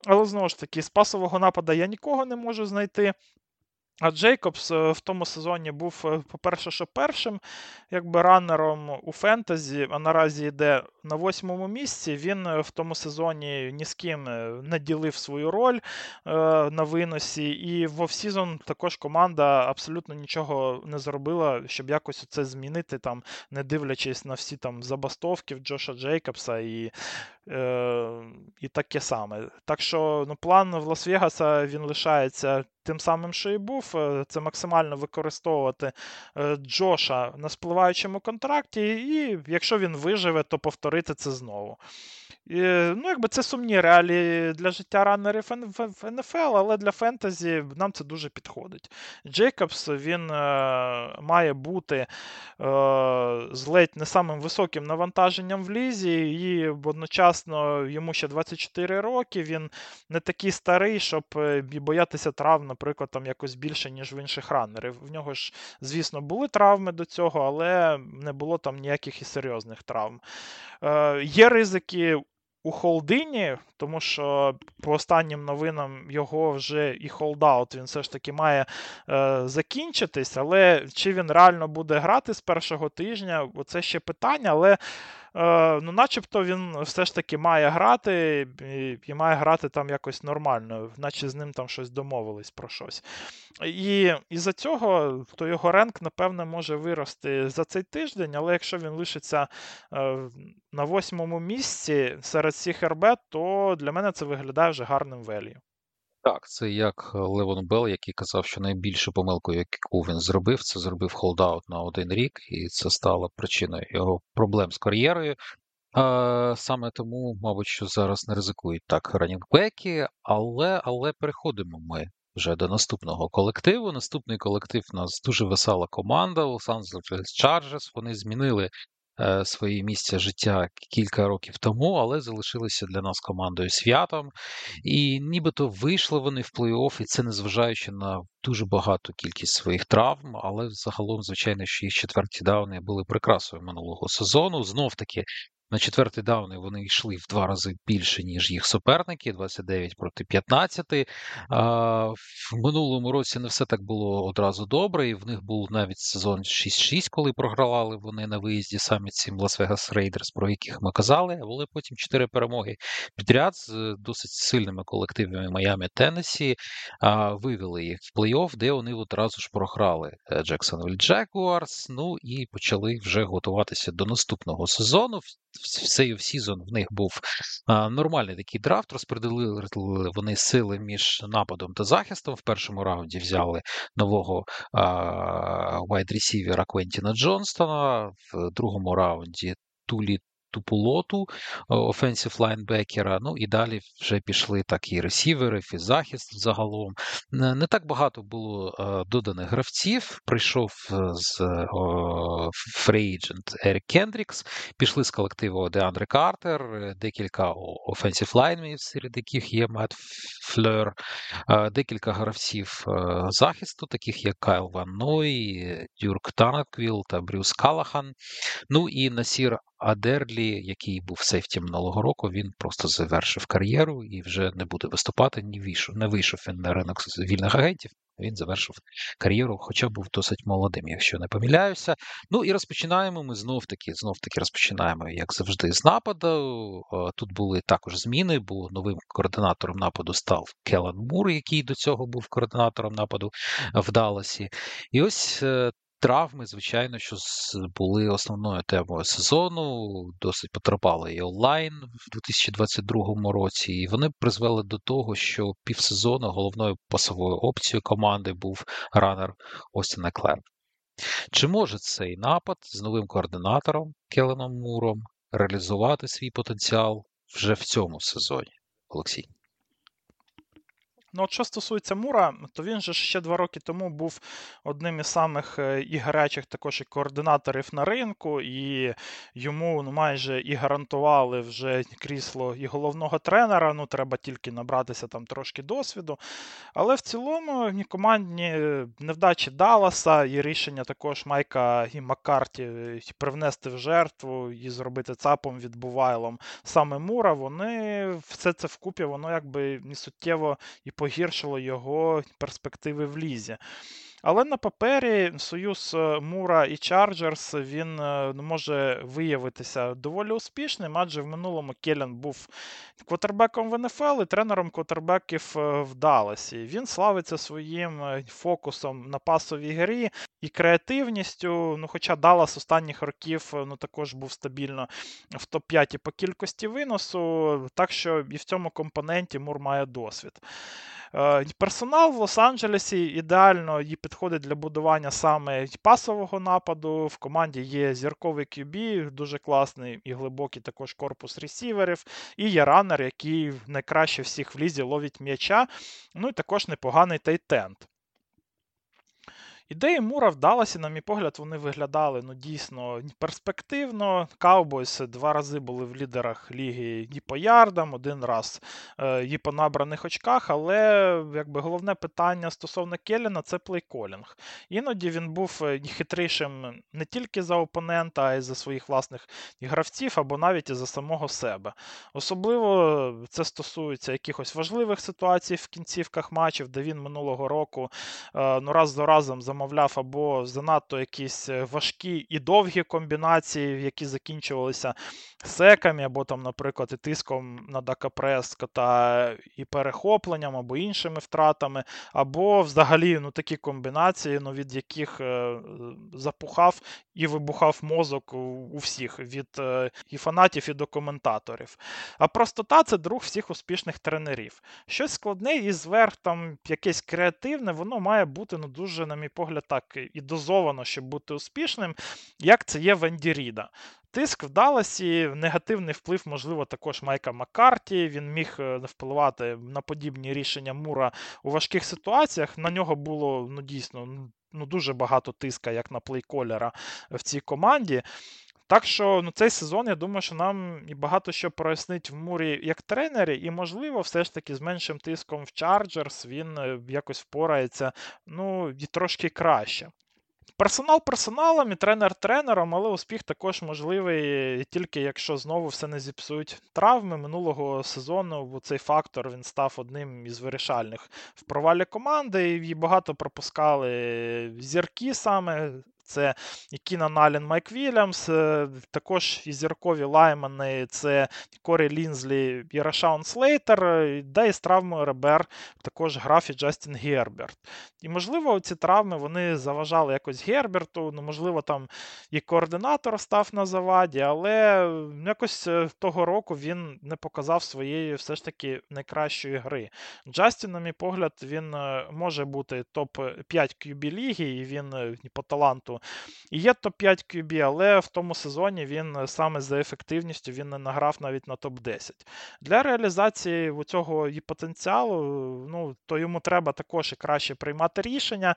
Але знову ж таки, з пасового нападу я нікого не можу знайти. А Джейкобс е, в тому сезоні був, е, по-перше, що першим якби ранером у fantasy, а наразі йде на восьмому місці. Він е, в тому сезоні ні з ким не ділив свою роль на виносі. І в offseason також команда абсолютно нічого не зробила, щоб якось це змінити, там, не дивлячись на всі там забастовки в Джоша Джейкобса і Е, І таке саме. Так що ну, план в Лас-Вегаса він лишається тим самим, що і був. Е, це максимально використовувати е, Джоша на спливаючому контракті, і якщо він виживе, то повторити це знову. І, Ну, якби це сумні реалії для життя ранерів в НФЛ, але для fantasy нам це дуже підходить. Джейкобс він е, має бути е, з ледь не самим високим навантаженням в лізі, і одночасно йому ще 24 роки. Він не такий старий, щоб е, боятися травм, наприклад, там якось більше, ніж в інших ранерів. В нього ж, звісно, були травми до цього, але не було там ніяких і серйозних травм. Е, Є ризики у холдині, тому що по останнім новинам його вже і холдаут він все ж таки має е, закінчитись, але чи він реально буде грати з першого тижня, це ще питання, але ну, начебто він все ж таки має грати і, і має грати там якось нормально, наче з ним там щось домовились про щось. І із-за цього то його ренк, напевне, може вирости за цей тиждень, але якщо він лишиться е, на восьмому місці серед всіх РБ, то для мене це виглядає вже гарним велію. Так, це як е, Левон Белл, який казав, що найбільшу помилку, яку він зробив, це зробив холдаут на один рік, і це стало причиною його проблем з кар'єрою. А, Саме тому, мабуть, що зараз не ризикують так ранінгбеки, але але переходимо ми вже до наступного колективу. Наступний колектив у нас дуже весела команда Los Angeles Chargers. Вони змінили Е, своє місце життя кілька років тому, але залишилися для нас командою святом. І нібито вийшли вони в плей-офф, і це незважаючи на дуже багату кількість своїх травм, але загалом, звичайно, що їх четверті дауни були прикрасою минулого сезону. Знов таки на четвертий дауни вони йшли в два рази більше, ніж їх суперники 29 проти 15. А, В минулому році не все так було одразу добре, і в них був навіть сезон 6-6, коли програвали вони на виїзді самі цим Las-Vegas Raiders, про яких ми казали. Були потім чотири перемоги підряд з досить сильними колективами Майами Теннесі. Вивели їх в плей-офф, де вони одразу ж програли Джексонвіль Джагуарс. Ну і почали вже готуватися до наступного сезону цей сезон в них був нормальний такий драфт. Розподілили вони сили між нападом та захистом. В першому раунді взяли нового wide receiver а Квентіна Джонстона, в другому раунді Тулі Тупулоту, офенсів лайнбекера. Ну і далі вже пішли так і ресівери, і захист загалом. Не так багато було е, доданих гравців. Прийшов е, з free agent Ерік Кендрікс, пішли з колективу Деандре Картер, е, декілька offensive linemen ів, серед яких є Метт Фейлер, декілька гравців захисту, таких як Кайл Ван Ной, Дрю Транквіл та Брайс Каллахан. Ну і Насір Адерлі, який був сейфті минулого року, він просто завершив кар'єру і вже не буде виступати. Не вийшов, не вийшов він на ринок вільних агентів. Він завершив кар'єру, хоча був досить молодим, якщо не помиляюся. Ну і розпочинаємо. Ми знов таки знов таки розпочинаємо, як завжди, з нападу. Тут були також зміни, бо новим координатором нападу став Келан Мур, який до цього був координатором нападу в Далласі. І ось е, Травми, звичайно, що були основною темою сезону, досить потрапали і онлайн в 2022 році, і вони призвели до того, що півсезону головною пасовою опцією команди був ранер Остін Клер. Чи може цей напад з новим координатором Келеном Муром реалізувати свій потенціал вже в цьому сезоні, Олексій? Ну, от що стосується Мура, то він же ще два роки тому був одним із самих е, і гарячих також і координаторів на ринку, і йому ну, майже і гарантували вже крісло і головного тренера. Ну, треба тільки набратися там трошки досвіду. Але в цілому ні командні невдачі Далласа і рішення також Майка і Маккарті е, привнести в жертву і зробити цапом відбувайлом саме Мура, вони все це вкупі, воно якби не суттєво і погіршило його перспективи в лізі. Але на папері союз е, Мура і Чарджерс він е, може виявитися доволі успішним, адже в минулому Келлен був квотербеком в НФЛ і тренером квотербеків в Далласі. Він славиться своїм фокусом на пасовій грі і креативністю. Ну, Хоча Даллас останніх років ну, також був стабільно в топ-5 по кількості виносу, так що і в цьому компоненті Мур має досвід. Е, персонал в Лос-Анджелесі ідеально їй підходить для будування саме пасового нападу. В команді є зірковий QB, дуже класний і глибокий також корпус ресіверів. І є ранер, який найкраще всіх в лізі ловить м'яча. Ну і також непоганий tight end. Ідеї Мура вдалися, на мій погляд, вони виглядали ну, дійсно перспективно. Каубойс два рази були в лідерах ліги і по ярдам, один раз е, і по набраних очках, але якби головне питання стосовно Келіна це плейколінг. Іноді він був е, хитрішим не тільки за опонента, а й за своїх власних гравців, або навіть і за самого себе. Особливо це стосується якихось важливих ситуацій в кінцівках матчів, де він минулого року е, ну, раз за разом за замовляв або занадто якісь е, важкі і довгі комбінації, які закінчувалися секами, або, там, наприклад, і тиском на дакапрес та і перехопленням, або іншими втратами, або взагалі ну, такі комбінації, ну, від яких е, запухав і вибухав мозок у всіх, від е, і фанатів, і до коментаторів. А простота це друг всіх успішних тренерів. Щось складне і зверх там якесь креативне, воно має бути ну, дуже, на мій погляд, так і дозовано, щоб бути успішним, як це є в Енді Ріда. Тиск в Далласі, негативний вплив, можливо, також Майка Маккарті. Він міг е, впливати на подібні рішення Мура у важких ситуаціях. На нього було ну, дійсно ну, дуже багато тиска, як на плейколера в цій команді. Так що ну, цей сезон, я думаю, що нам і багато що прояснить в Мурі як тренері, і, можливо, все ж таки з меншим тиском в Чарджерс він е, якось впорається ну, і трошки краще. Персонал персоналом і тренер тренером, але успіх також можливий тільки якщо знову все не зіпсують травми. Минулого сезону бо цей фактор він став одним із вирішальних в провалі команди. І багато пропускали зірки саме це і Кінан Аллен, Майк Вільямс, е, також і зіркові лаймани це Корі Лінзлі і Рашаун Слейтер, е, де із травмою Ребер також грав і Джастін Герберт. І, можливо, ці травми вони заважали якось Герберту, ну, можливо, там і координатор став на заваді, але якось е, того року він не показав своєї все ж таки найкращої гри. Джастін, на мій погляд, він може бути топ-5 QB ліги, і він по таланту і є топ-5 QB, але в тому сезоні він е, саме за ефективністю він не награв навіть на топ-10. Для реалізації цього і потенціалу, ну, то йому треба також і краще приймати рішення,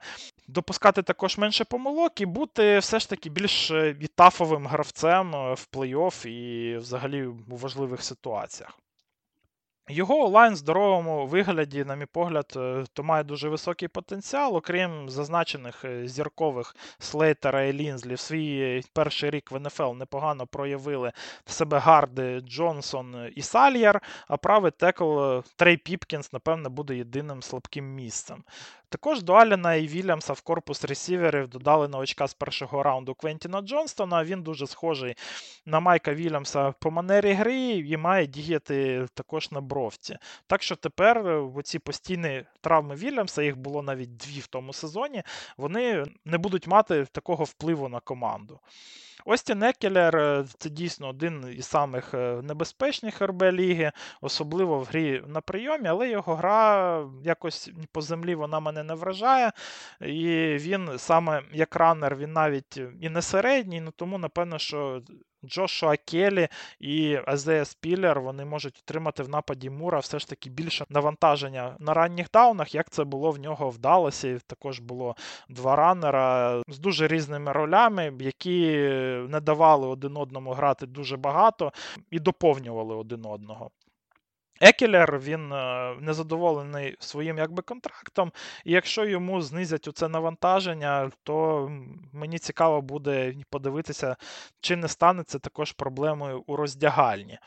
допускати також менше помилок і бути все ж таки більш е, і тафовим гравцем е, в плей-офф і взагалі у важливих ситуаціях. Його онлайн в здоровому вигляді, на мій погляд, е, то має дуже високий потенціал, окрім зазначених е, зіркових Слейтера і Лінзлі. В свій перший рік в НФЛ непогано проявили себе гарди Джонсон і Сальєр, а правий текл е, Трей Піпкінс, напевне, буде єдиним слабким місцем. Також до Аліна і Вільямса в корпус ресіверів додали новачка з першого раунду Квентіна Джонстона. Він дуже схожий на Майка Вільямса по манері гри і має діяти також на бровці. Так що тепер е, оці постійні травми Вільямса, їх було навіть дві в тому сезоні, вони не будуть мати такого впливу на команду. Остін Екелер е, це дійсно один із самих е, небезпечних РБ ліги, особливо в грі на прийомі, але його гра якось по землі вона мене не вражає. І він саме як ранер, він навіть і не середній, ну тому, напевно, що Джошуа Келі і Азея Спіллер вони можуть отримати в нападі Мура все ж таки більше навантаження на ранніх даунах, як це було в нього в Далласі. Також було два ранера з дуже різними ролями, які не давали один одному грати дуже багато і доповнювали один одного. Екелер він е, незадоволений своїм якби контрактом, і якщо йому знизять оце навантаження, то мені цікаво буде подивитися, чи не стане це також проблемою у роздягальні.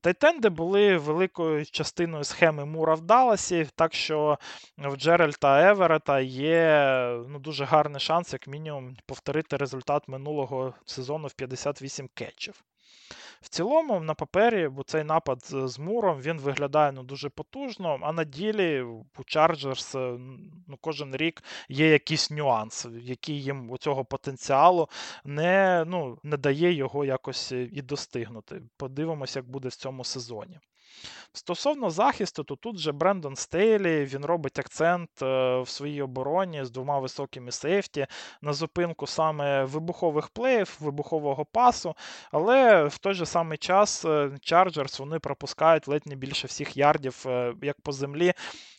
Тайтенди були великою частиною схеми Мура в Далласі, так що в Джеральта Еверета є ну, дуже гарний шанс, як мінімум, повторити результат минулого сезону в 58 кетчів. В цілому, на папері, бо цей напад з Муром він виглядає ну, дуже потужно, а на ділі у Чарджерс ну, кожен рік є якийсь нюанс, який їм у цього потенціалу не ну, не дає його якось і достигнути. Подивимося, як буде в цьому сезоні. Стосовно захисту, то тут же Брендон Стейлі він робить акцент е, в своїй обороні з двома високими сейфті на зупинку саме вибухових плеїв, вибухового пасу. Але в той же самий час Chargers вони пропускають ледь не більше всіх ярдів е, як по землі,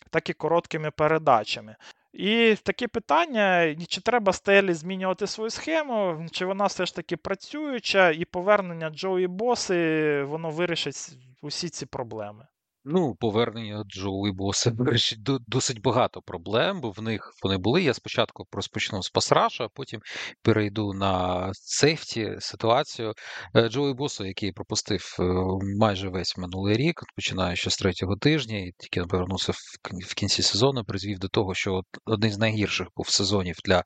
так і короткими передачами. І таке питання: чи треба Стелі змінювати свою схему, чи вона все ж таки працююча, і повернення Джоуі Боси воно вирішить усі ці проблеми. Ну, повернення Джоу і Боса вирішить досить багато проблем, бо в них вони були. Я спочатку розпочну з пасраша, а потім перейду на сейфті ситуацію. Е, Джоуі Босу, який пропустив е, майже весь минулий рік, починаючи з третього тижня, і тільки повернувся в кінці сезону, призвів до того, що один з найгірших був сезонів для е,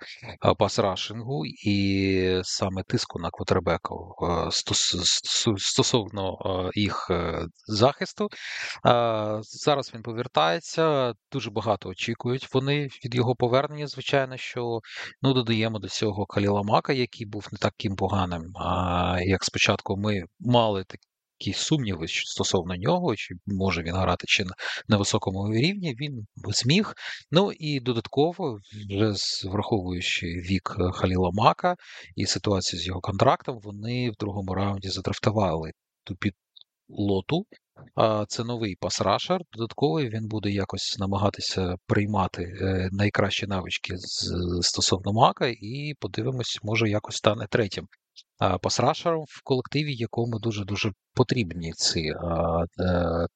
пасрашингу і саме тиску на квотербеку стосовно їх захисту. Зараз він повертається. Дуже багато очікують вони від його повернення. Звичайно, що ну додаємо до цього Каліла Мака, який був не таким поганим. А як спочатку ми мали такі сумніви стосовно нього, чи може він грати чи на високому рівні, він зміг. Ну і додатково, вже враховуючи вік Халіла Мака і ситуацію з його контрактом, вони в другому раунді задрафтували ту під лоту. Це новий пасрашер. Додатковий він буде якось намагатися приймати е, найкращі навички стосовно мака, і подивимось, може якось стане третім пасрашером в колективі, якому дуже дуже потрібні ці е,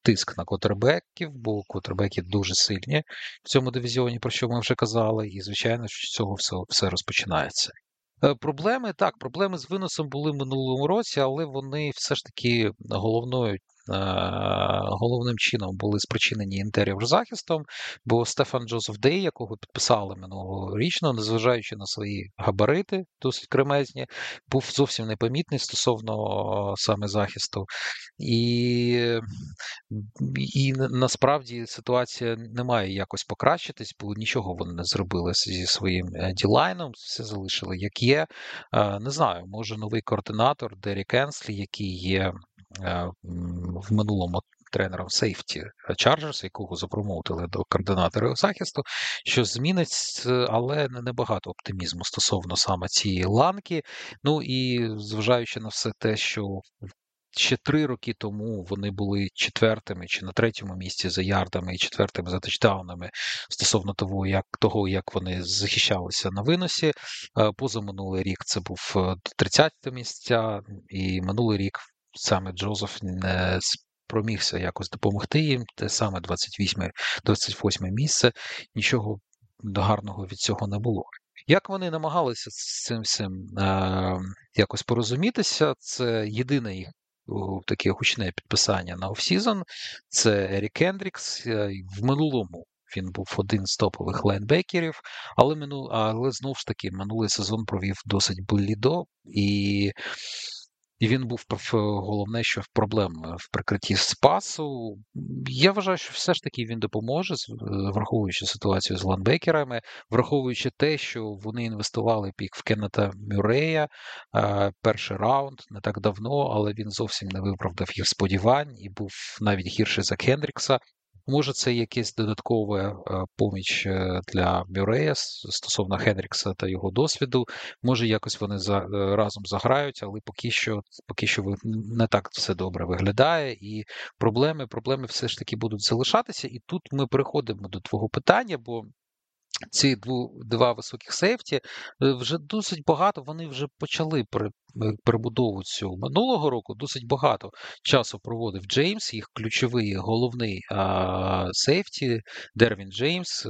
тиск на котрбеків, бо котрбеки дуже сильні в цьому дивізіоні, про що ми вже казали, і звичайно, що з цього все, все розпочинається. Е, проблеми так, проблеми з виносом були минулому році, але вони все ж таки головною головним чином були спричинені інтер'єр захистом, бо Стефан Джозеф Дей, якого підписали минулорічно, незважаючи на свої габарити, досить кремезні, був зовсім непомітний стосовно саме захисту. І і насправді ситуація не має якось покращитись, бо нічого вони не зробили зі своїм е, ділайном, все залишили як є. Е, не знаю, може новий координатор Дері Кенслі, який є Е, в минулому тренером сейфті Chargers, якого запромовтили до координатора захисту, що змінить, але небагато оптимізму стосовно саме цієї ланки. Ну і зважаючи на все те, що Ще три роки тому вони були четвертими чи на третьому місці за ярдами і четвертими за тачдаунами стосовно того, як того, як вони захищалися на виносі. Е, позаминулий рік це був 30 е, місця, і минулий рік саме Джозеф не спромігся якось допомогти їм, те саме 28 28 місце, нічого гарного від цього не було. Як вони намагалися з цим всім е, якось порозумітися, це єдине їх таке гучне підписання на offseason, це Ерік Кендрікс. Е, в минулому він був один з топових лайнбекерів, але минул, але знову ж таки минулий сезон провів досить блідо і і він був головне, що в проблем в прикритті спасу. Я вважаю, що все ж таки він допоможе, враховуючи ситуацію з ланбекерами, враховуючи те, що вони інвестували пік в Кеннета Мюрея перший раунд не так давно, але він зовсім не виправдав їх сподівань і був навіть гірший за Хендрікса. Може, це якась додаткова е, поміч е, для Мюрея стосовно Хенрікса та його досвіду. Може, якось вони за, е, разом заграють, але поки що поки що не так все добре виглядає. І проблеми, проблеми все ж таки будуть залишатися. І тут ми переходимо до твого питання, бо ці два високих сейфті вже досить багато вони вже почали перебудову цю минулого року досить багато часу проводив Джеймс, їх ключовий головний сейфті Дервін Джеймс,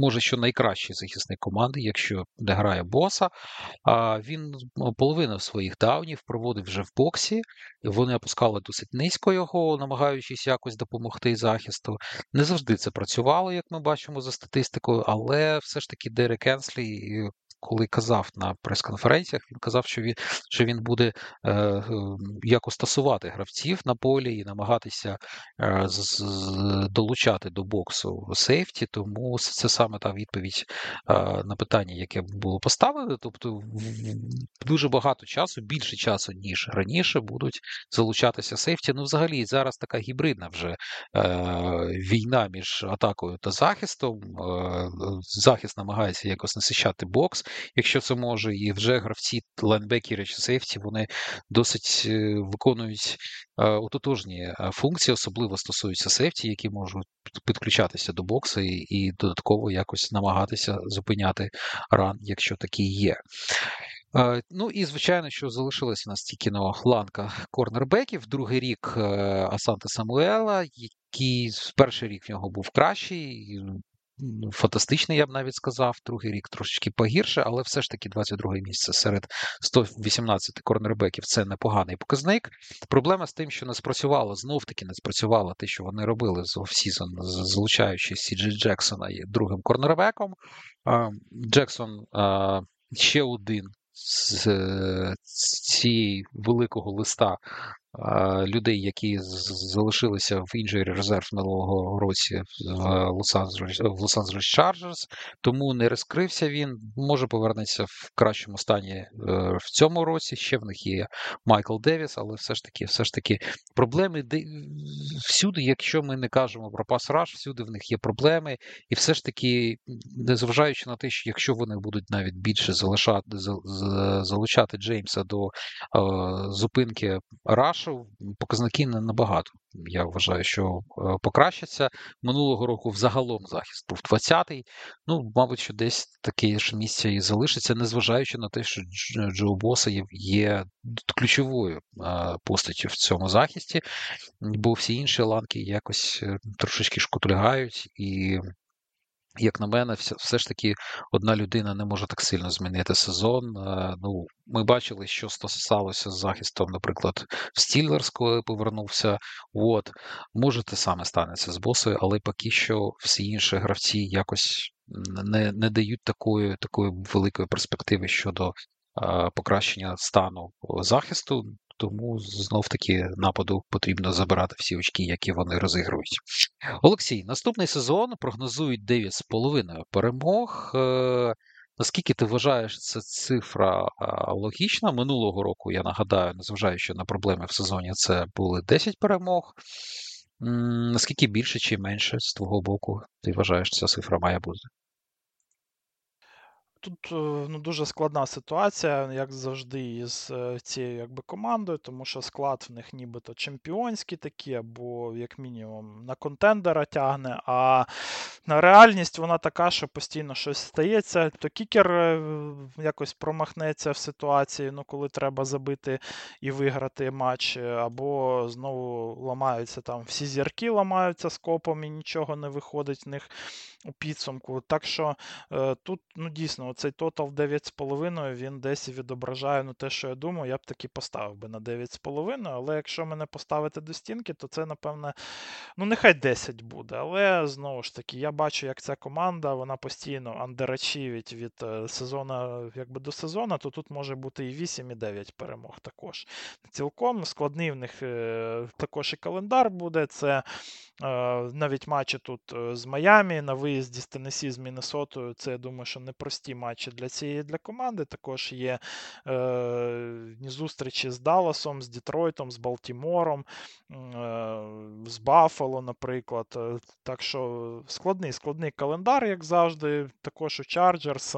може, що найкращий захисник команди, якщо не грає боса. А він половину своїх даунів проводив вже в боксі. Вони опускали досить низько його, намагаючись якось допомогти захисту. Не завжди це працювало, як ми бачимо за статистикою, але все ж таки Дерек Енслі коли казав на прес-конференціях, він казав, що він що він буде е, якось стасувати гравців на полі і намагатися е, з, долучати до боксу сейфті. Тому це саме та відповідь е, на питання, яке було поставлено. Тобто дуже багато часу, більше часу, ніж раніше, будуть залучатися сейфті. Ну, взагалі, зараз така гібридна вже е, війна між атакою та захистом. Е, захист намагається якось насищати бокс якщо це може, і вже гравці лайнбекери чи сейфті, вони досить е, виконують е, ототожні е, функції, особливо стосуються сейфті, які можуть підключатися до боксу і, і додатково якось намагатися зупиняти ран, якщо такий є. Ну і звичайно, що залишилася у нас тільки на ланка корнербеків. Другий рік Асанте Самуела, який перший рік в нього був кращий, фантастичний, я б навіть сказав. Другий рік трошечки погірше, але все ж таки 22 місце серед 118 корнербеків це непоганий показник. Проблема з тим, що не спрацювало, знов таки не спрацювало те, що вони робили з offseason, залучаючи Джей Сі Джексона другим корнербеком. Джексон ще один з цієї великого листа людей, які залишилися в injury reserve минулого році в Лос-Анджелес Чарджерс, тому не розкрився він. Може повернеться в кращому стані е, в цьому році. Ще в них є Майкл Девіс, але все ж таки, все ж таки, проблеми всюди, якщо ми не кажемо про пас раш, всюди в них є проблеми, і все ж таки, незважаючи на те, що якщо вони будуть навіть більше залишати залучати Джеймса до е, зупинки раш. Рашу показники не набагато. Я вважаю, що е, покращаться. Минулого року взагалом захист був 20-й. Ну, мабуть, що десь таке ж місце і залишиться, незважаючи на те, що Джо Боса є ключовою е, постаттю в цьому захисті, бо всі інші ланки якось е, трошечки шкотульгають і як на мене, все, ж таки одна людина не може так сильно змінити сезон. Е, ну, Ми бачили, що стосувалося з захистом, наприклад, в Стілерс, коли повернувся. От, Може, те саме станеться з босою, але поки що всі інші гравці якось не не дають такої такої великої перспективи щодо е, покращення стану захисту. Тому знов таки нападу потрібно забирати всі очки, які вони розігрують. Олексій, наступний сезон прогнозують 9,5 перемог. Е, наскільки ти вважаєш, це цифра логічна? Минулого року, я нагадаю, незважаючи на проблеми в сезоні, це були 10 перемог. Наскільки більше чи менше з твого боку ти вважаєш, ця цифра має бути? Тут е, ну, дуже складна ситуація, як завжди, із е, цією якби, командою, тому що склад в них нібито чемпіонський такі, або, як мінімум, на контендера тягне. А на реальність вона така, що постійно щось стається. То кікер е, якось промахнеться в ситуації, ну, коли треба забити і виграти матч, або знову ламаються там всі зірки ламаються скопом і нічого не виходить в них у підсумку. Так що тут ну, дійсно цей тотал 9,5 він десь відображає ну, те, що я думаю, я б таки поставив би на 9,5, але якщо мене поставити до стінки, то це, напевне, ну нехай 10 буде. Але знову ж таки, я бачу, як ця команда вона постійно андерачівить від е, сезону якби до сезону, то тут може бути і 8, і 9 перемог також. Цілком складний в них е, також і календар буде. Це е, навіть матчі тут з Майамі, на виїзді з Теннесі, з Міннесотою, це я думаю, що непрості матчі для цієї для команди. Також є е, зустрічі з Далласом, з Дітройтом, з Балтімором, е, з Баффало, наприклад. Так що складний складний календар, як завжди. Також у Чарджерс.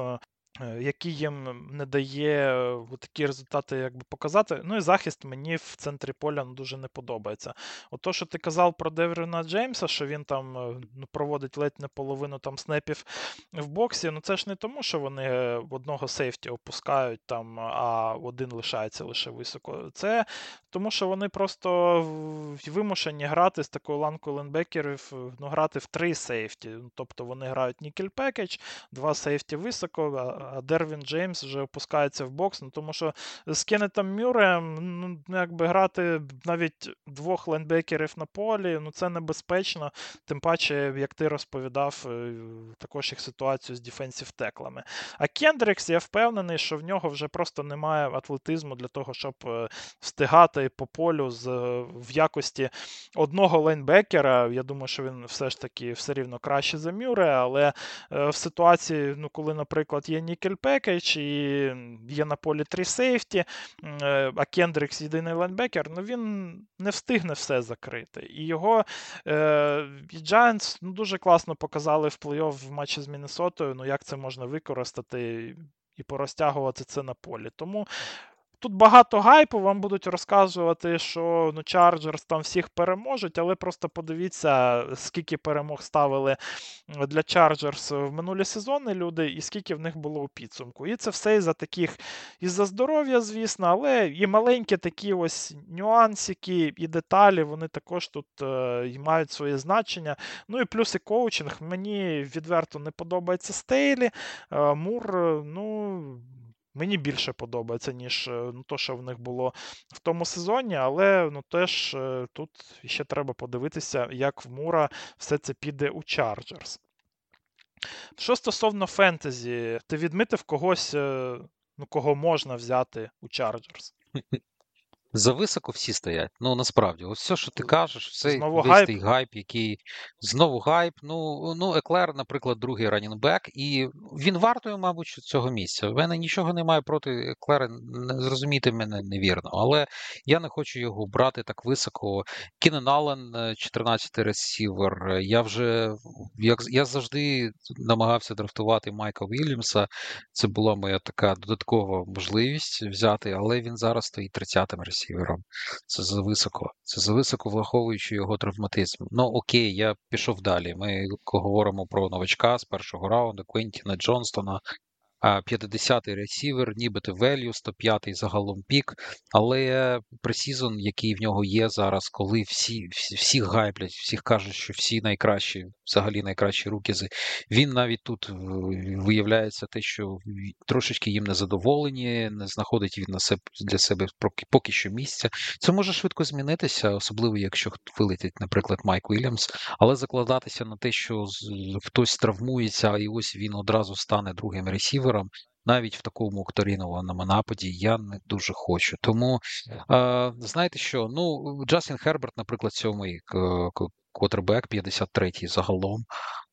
Е, який їм не дає е, такі результати якби показати. Ну і захист мені в центрі поля ну, дуже не подобається. От то, що ти казав про Девріна Джеймса, що він там е, ну, проводить ледь не половину там снепів в боксі, ну це ж не тому, що вони одного сейфті опускають, там, а один лишається лише високо. Це тому, що вони просто вимушені грати з такою ланкою ленбекерів, ну, грати в три сейфті. Тобто вони грають нікель пекедж, два safety високо Дервін Джеймс вже опускається в бокс. Ну, Тому що з Кеннетом Мюреєм ну, ну, якби грати навіть двох лайнбекерів на полі, ну це небезпечно. Тим паче, як ти розповідав, е, також їх ситуацію з defensive tackle ами. А Кендрікс, я впевнений, що в нього вже просто немає атлетизму для того, щоб е, встигати по полю з, в якості одного лайнбекера. Я думаю, що він все ж таки все рівно краще за Мюре, але е, в ситуації, ну, коли, наприклад, є Nickel Package і є на полі три сейфті, а Кендрикс єдиний лайнбекер, ну він не встигне все закрити. І його е, і Giants ну, дуже класно показали в плей-офф в матчі з Міннесотою, ну як це можна використати і порозтягувати це на полі. Тому Тут багато гайпу, вам будуть розказувати, що ну, Chargers там всіх переможуть, але просто подивіться, скільки перемог ставили для Chargers в минулі сезони люди, і скільки в них було у підсумку. І це все із-за таких, із-за здоров'я, звісно, але і маленькі такі ось нюансики і деталі, вони також тут е, і мають своє значення. Ну і плюс і коучинг. Мені відверто не подобається Стейлі. Е, Мур, ну. Мені більше подобається, ніж е, ну, то, що в них було в тому сезоні, але ну, теж е, тут ще треба подивитися, як в Мура все це піде у Chargers. Що стосовно fantasy, ти відмітив когось, е, ну, кого можна взяти у Chargers? <laughs> Зависоко всі стоять. Ну насправді, ось все, що ти кажеш, все Знову весь гайп? той гайп, який знову гайп. Ну ну Еклер, наприклад, другий running back, і він вартує, мабуть, цього місця. В мене нічого немає проти Еклера, не зрозумійте мене невірно, але я не хочу його брати так високо. Кінен Аллен, 14-й ресівер. Я вже як я завжди намагався драфтувати Майка Вільямса. Це була моя така додаткова можливість взяти, але він зараз стоїть 30-м ресівером ресівером. Це зависоко. Це зависоко, враховуючи його травматизм. Ну окей, я пішов далі. Ми говоримо про новачка з першого раунду Квентіна Джонстона. 50-й ресівер, нібито value, 105-й загалом пік, але пресізон, який в нього є зараз, коли всі всі, всі гайблять, всіх кажуть, що всі найкращі, взагалі найкращі рукізи, він навіть тут виявляється те, що трошечки їм незадоволені, не знаходить він на себе для себе поки що місця. Це може швидко змінитися, особливо якщо вилетить, наприклад, Майк Уільямс, але закладатися на те, що хтось травмується, і ось він одразу стане другим ресівером, ресівером, навіть в такому торінованому нападі, я не дуже хочу. Тому е, знаєте що? Ну, Джастін Херберт, наприклад, сьомий квотербек, 53-й загалом.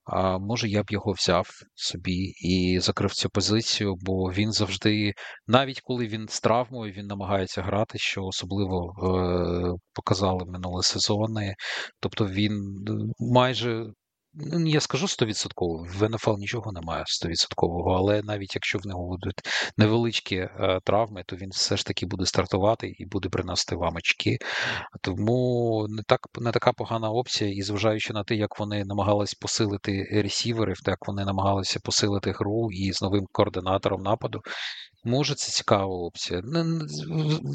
А може, я б його взяв собі і закрив цю позицію, бо він завжди, навіть коли він з травмою, він намагається грати, що особливо е, показали минулі сезони. Тобто він майже Ну, я скажу 100%. В НФЛ нічого немає 100%, але навіть якщо в нього будуть невеличкі е, травми, то він все ж таки буде стартувати і буде приносити вам очки. Тому не так не така погана опція, і зважаючи на те, як вони намагалися посилити ресіверів, так вони намагалися посилити гру і з новим координатором нападу. Може, це цікава опція.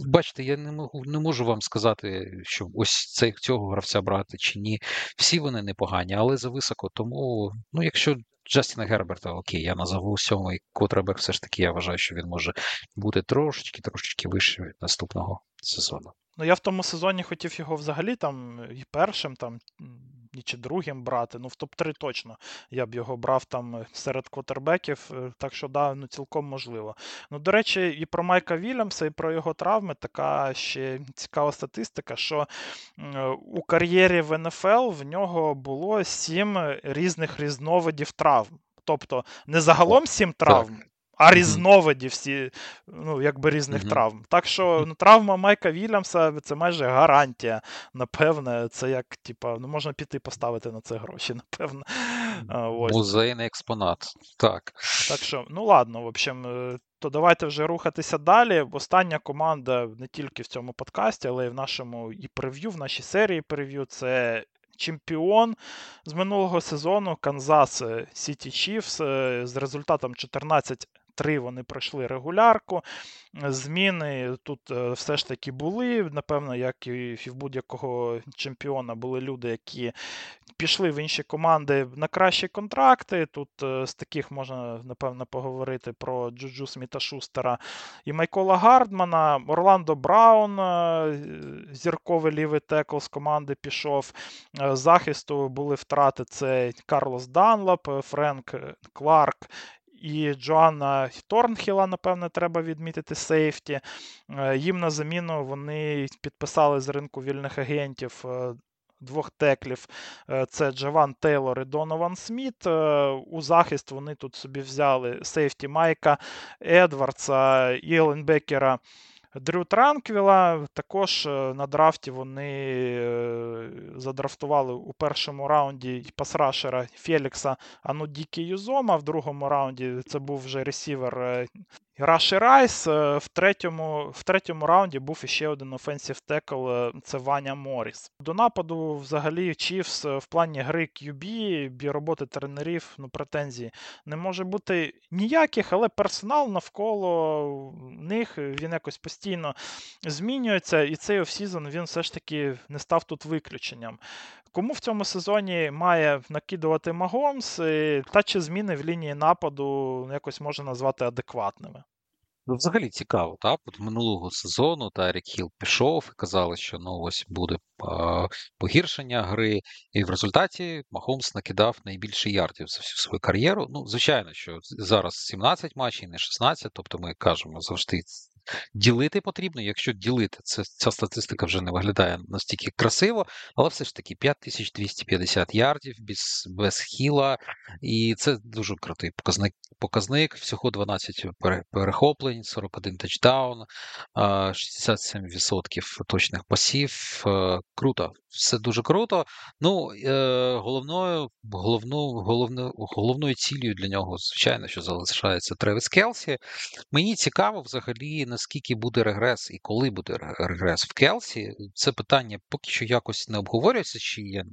Бачите, я не можу не можу вам сказати, що ось цей цього гравця брати чи ні. Всі вони непогані, але зависоко. Тому, ну, якщо Джастіна Герберта, окей, я назову сьомий квотербек, все ж таки я вважаю, що він може бути трошечки трошечки вище від наступного сезону. Ну, я в тому сезоні хотів його взагалі там і першим, там, чи другим брати. Ну, в топ-3 точно я б його брав там серед квотербеків, е, так що да, ну, цілком можливо. Ну, до речі, і про Майка Вільямса, і про його травми така ще цікава статистика, що у кар'єрі в НФЛ в нього було сім різних різновидів травм. Тобто не загалом сім травм, а різновиді всі, ну, якби різних mm-hmm. травм. Так що ну, травма Майка Вільямса це майже гарантія. Напевне, це як, типа, ну можна піти поставити на це гроші, <laughs> напевне. Музейний експонат. Так. Так що, ну ладно, в общем, е, то давайте вже рухатися далі. Остання команда не тільки в цьому подкасті, але й в нашому і прев'ю, в нашій серії прев'ю це. Чемпіон з минулого сезону Канзас Сіті Чіфс з результатом 14 три вони пройшли регулярку. Зміни тут е, все ж таки були. Напевно, як і в будь-якого чемпіона були люди, які пішли в інші команди на кращі контракти. Тут е, з таких можна, напевно, поговорити про Джуджу Сміта Шустера і Майкола Гардмана, Орландо Браун, е, зірковий лівий текл з команди пішов. Захисту були втрати: це Карлос Данлап, Френк Кларк і Джоанна Торнхіла, напевне, треба відмітити сейфті. Е, їм на заміну вони підписали з ринку вільних агентів. Е, двох теклів е, це Джаван Тейлор і Донован Сміт. У захист вони тут собі взяли safety Майка Едвардса і е, лайнбекера Дрю Транквіла. Також е, на драфті вони е, задрафтували у першому раунді пасрашера Фелікса Анудікі Юзома. В другому раунді це був вже ресівер е, Раші Райс. Е, в третьому в третьому раунді був іще один offensive tackle це Ваня Моріс. До нападу, взагалі, Chiefs е, в плані гри QB, роботи тренерів, ну, претензій не може бути ніяких, але персонал навколо них він якось постійно змінюється, і цей offseason він все ж таки не став тут виключенням. Кому в цьому сезоні має накидувати Магомс, та чи зміни в лінії нападу якось можна назвати адекватними? Ну, взагалі цікаво, так? От минулого сезону Тарік Хіл пішов і казали, що ну ось буде погіршення гри, і в результаті Махомс накидав найбільше ярдів за всю свою кар'єру. Ну, звичайно, що зараз 17 матчів, не 16, тобто ми кажемо завжди Ділити потрібно, якщо ділити, це ця статистика вже не виглядає настільки красиво, але все ж таки 5250 ярдів без без хіла, і це дуже крутий показник. Показник всього 12 перехоплень, 41 тачдаун, 67% точних пасів. Е, круто, все дуже круто. Ну, е, головною головною, головною, головною цілею для нього, звичайно, що залишається Тревіс Келсі. Мені цікаво взагалі наскільки буде регрес і коли буде регрес в Келсі. Це питання поки що якось не обговорюється, чи я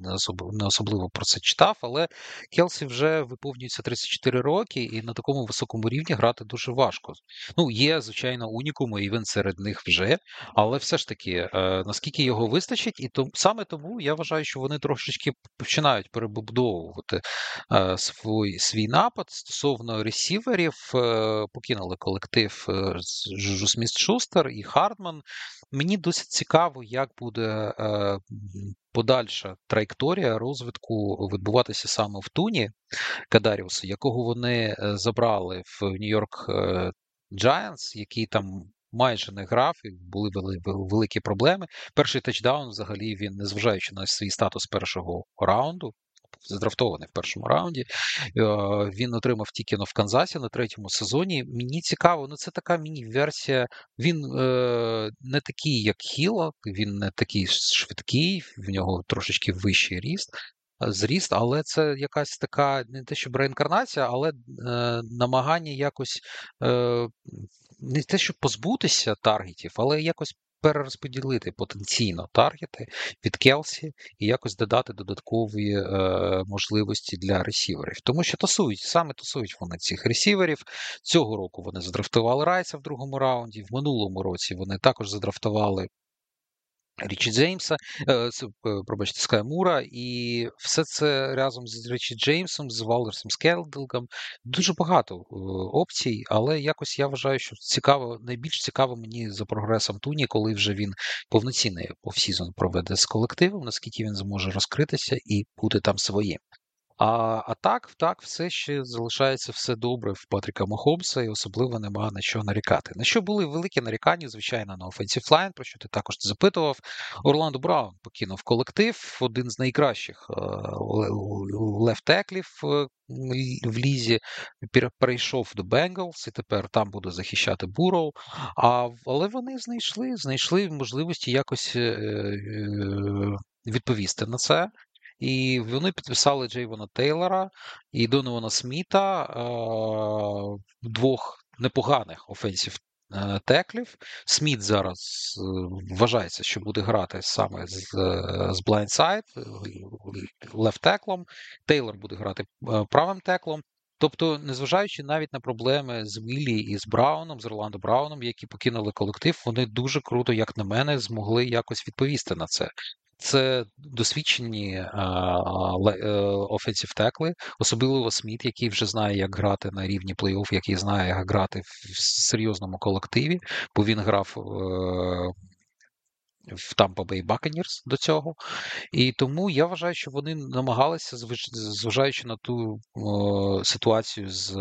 не особливо про це читав, але Келсі вже виповнюється 34 роки, і на такому високому рівні грати дуже важко. Ну, є, звичайно, унікуми, і він серед них вже, але все ж таки, е, наскільки його вистачить, і то саме тому я вважаю, що вони трошечки починають перебудовувати е, свій свій напад стосовно ресіверів, е, покинули колектив з Сміт Шустер і Хардман. Мені досить цікаво, як буде е, подальша траєкторія розвитку відбуватися саме в Туні Кадаріуса, якого вони е, забрали в Нью-Йорк Giants, який там. Майже не грав, і були великі проблеми. Перший тачдаун, взагалі, він, незважаючи на свій статус першого раунду, задрафтований в першому раунді. Е, він отримав тільки в Канзасі на третьому сезоні. Мені цікаво, ну це така міні-версія. Він е, не такий, як Хіла, він не такий швидкий, в нього трошечки вищий ріст. Е, зріст, але це якась така не те, щоб реінкарнація, але е, намагання якось е, не те, щоб позбутися таргетів, але якось перерозподілити потенційно таргети від Келсі і якось додати додаткові е, можливості для ресіверів. Тому що тасують, саме тасують вони цих ресіверів. Цього року вони задрафтували Райса в другому раунді. В минулому році вони також задрафтували Річі Джеймса, е, е, пробачте, Скай Мура, і все це разом з Річі Джеймсом, з Валерсом Скелдилгом. Дуже багато е, опцій, але якось я вважаю, що цікаво, найбільш цікаво мені за прогресом Тоні, коли вже він повноцінний offseason проведе з колективом, наскільки він зможе розкритися і бути там своїм. А а так, так, все ще залишається все добре в Патріка Мохомса, і особливо нема на що нарікати. На що були великі нарікання, звичайно, на Offensive Line, про що ти також запитував. Орландо Браун покинув колектив, один з найкращих е, left tackle ів е, в лізі, перейшов до Bengals і тепер там буде захищати Буроу. А, Але вони знайшли, знайшли можливості якось е, відповісти на це. І вони підписали Джейвона Тейлора і Донована Сміта двох непоганих офенсів Е, теклів. Сміт зараз е, вважається, що буде грати саме з з бленсайд, лефт-теклом. Тейлор буде грати е, правим теклом. Тобто, незважаючи навіть на проблеми з Віллі і з Брауном, з Орландо Брауном, які покинули колектив, вони дуже круто, як на мене, змогли якось відповісти на це. Це досвідчені офенсів текли, особливо Сміт, який вже знає, як грати на рівні плей-офф, який знає, як грати в серйозному колективі, бо він грав. Е, в Tampa Bay Buccaneers до цього. І тому я вважаю, що вони намагалися, зважаючи на ту о, ситуацію з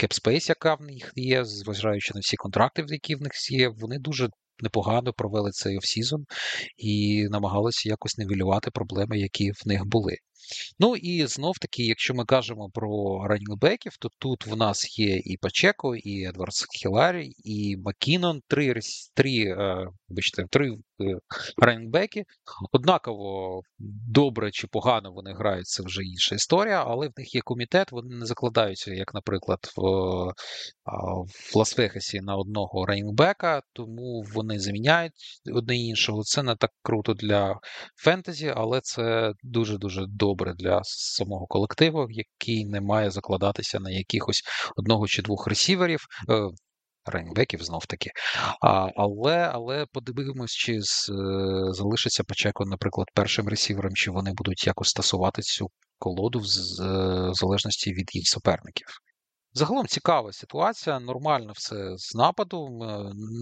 Capspace, яка в них є, зважаючи на всі контракти, які в них є, вони дуже непогано провели цей offseason і намагалися якось нивелювати проблеми, які в них були. Ну і знов таки, якщо ми кажемо про ранінгбеків, то тут в нас є і Пачеко, і Едвардс-Хілейр, і Макінон, три три, е, вибачте, три е. Однаково добре чи погано вони грають, це вже інша історія, але в них є комітет, вони не закладаються, як, наприклад, в в Лас-Вегасі на одного раннінгбека, тому вони заміняють одне іншого. Це не так круто для фентезі, але це дуже-дуже добре для самого колективу, який не має закладатися на якихось одного чи двох ресіверів. Е, Рейнбеків знов таки. Але але подивимось, чи з, е, залишиться Пачеко, наприклад, першим ресівером, чи вони будуть якось стасувати цю колоду в, з, в залежності від їх суперників. Загалом цікава ситуація, нормально все з нападу,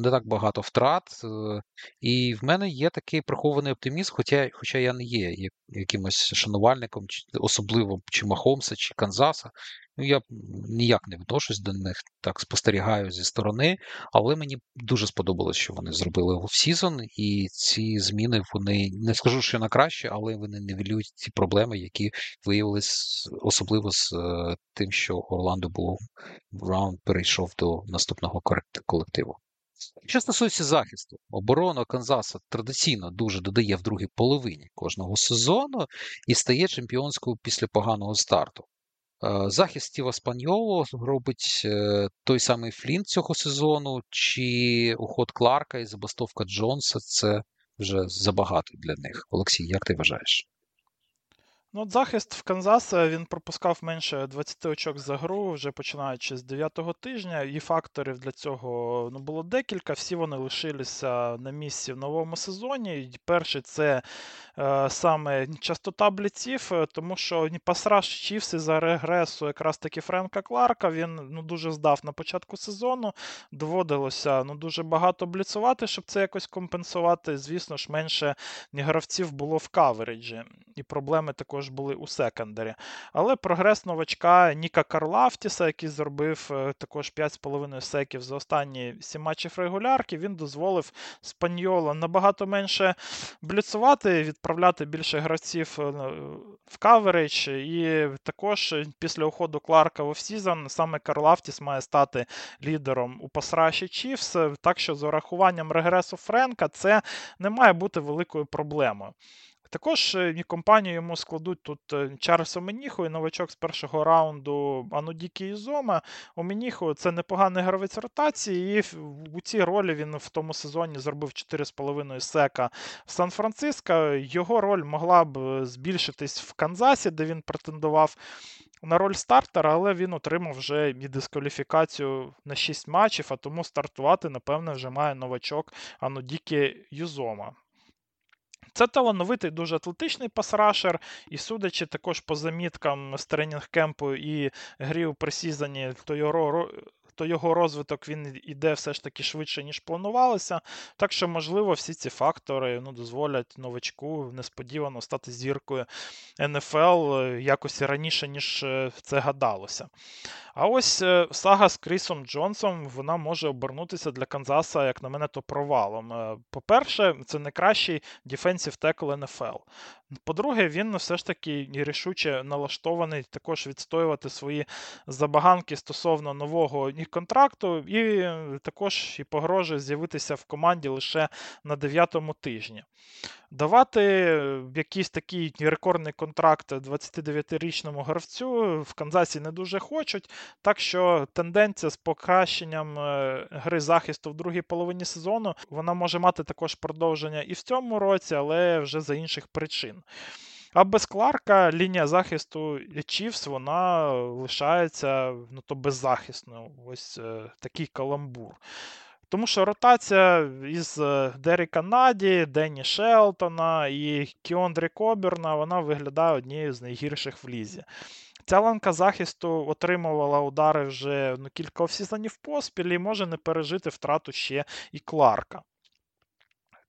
не так багато втрат. Е, і в мене є такий прихований оптимізм, хоча хоча я не є якимось шанувальником, особливо чи Махомса, чи Канзаса. Ну, я ніяк не відношусь до них, так спостерігаю зі сторони, але мені дуже сподобалось, що вони зробили в сезон, і ці зміни вони не скажу, що на краще, але вони нівелюють ті проблеми, які виявились особливо з е, тим, що Орландо був Браун перейшов до наступного колективу. Що стосується захисту, оборона Канзаса традиційно дуже додає в другій половині кожного сезону і стає чемпіонською після поганого старту. Захист Стіва Спаньоло робить е, той самий Флінт цього сезону, чи уход Кларка і забастовка Джонса це вже забагато для них. Олексій, як ти вважаєш? Ну, от Захист в Канзаса він пропускав менше 20 очок за гру, вже починаючи з 9-го тижня. І факторів для цього ну, було декілька. Всі вони лишилися на місці в новому сезоні. Перший це е, саме частота бліців, е, тому що пасраж Chiefs із-за регресу якраз таки Френка Кларка. Він ну, дуже здав на початку сезону. Доводилося ну, дуже багато бліцувати, щоб це якось компенсувати. Звісно ж, менше гравців було в coverage і. І проблеми також також були у secondary. Але прогрес новачка Ніка Карлафтіса, який зробив е, також 5,5 секів за останні 7 матчів регулярки, він дозволив Спаньоло набагато менше бліцувати, відправляти більше гравців е, в coverage. І також після уходу Кларка в offseason саме Карлафтіс має стати лідером у пасраші Чіфс. Так що з урахуванням регресу Френка це не має бути великою проблемою. Також е, компанію йому складуть тут е, Чарльз Оменіхо і новачок з першого раунду Анудікі Ізома. Оменіхо це непоганий гравець ротації, і у цій ролі він в тому сезоні зробив 4,5 сека в Сан-Франциско. Його роль могла б е, збільшитись в Канзасі, де він претендував. На роль стартера, але він отримав вже і дискваліфікацію на 6 матчів, а тому стартувати, напевне, вже має новачок Анудікі Юзома. Це талановитий, дуже атлетичний пасрашер, і судячи також по заміткам з тренінг-кемпу і грі у пресізоні, то його то його розвиток він іде все ж таки швидше, ніж планувалося. Так що, можливо, всі ці фактори ну, дозволять новачку несподівано стати зіркою НФЛ якось раніше, ніж е, це гадалося. А ось е, сага з Крісом Джонсом вона може обернутися для Канзаса, як на мене, то провалом. Е, по-перше, це найкращий дефенсів текл НФЛ. По-друге, він все ж таки рішуче налаштований також відстоювати свої забаганки стосовно нового контракту, і також і погрожує з'явитися в команді лише на дев'ятому тижні. Давати якийсь такий рекордний контракт 29-річному гравцю в Канзасі не дуже хочуть. Так що тенденція з покращенням е, гри захисту в другій половині сезону вона може мати також продовження і в цьому році, але вже за інших причин. А без Кларка лінія захисту Чівс вона лишається ну, то беззахисною. Ось е, такий каламбур. Тому що ротація із е, Деріка Наді, Денні Шелтона і Кіондрі Коберна вона виглядає однією з найгірших в лізі. Ця ланка захисту отримувала удари вже ну, кілька офсізонів поспіль і може не пережити втрату ще і Кларка.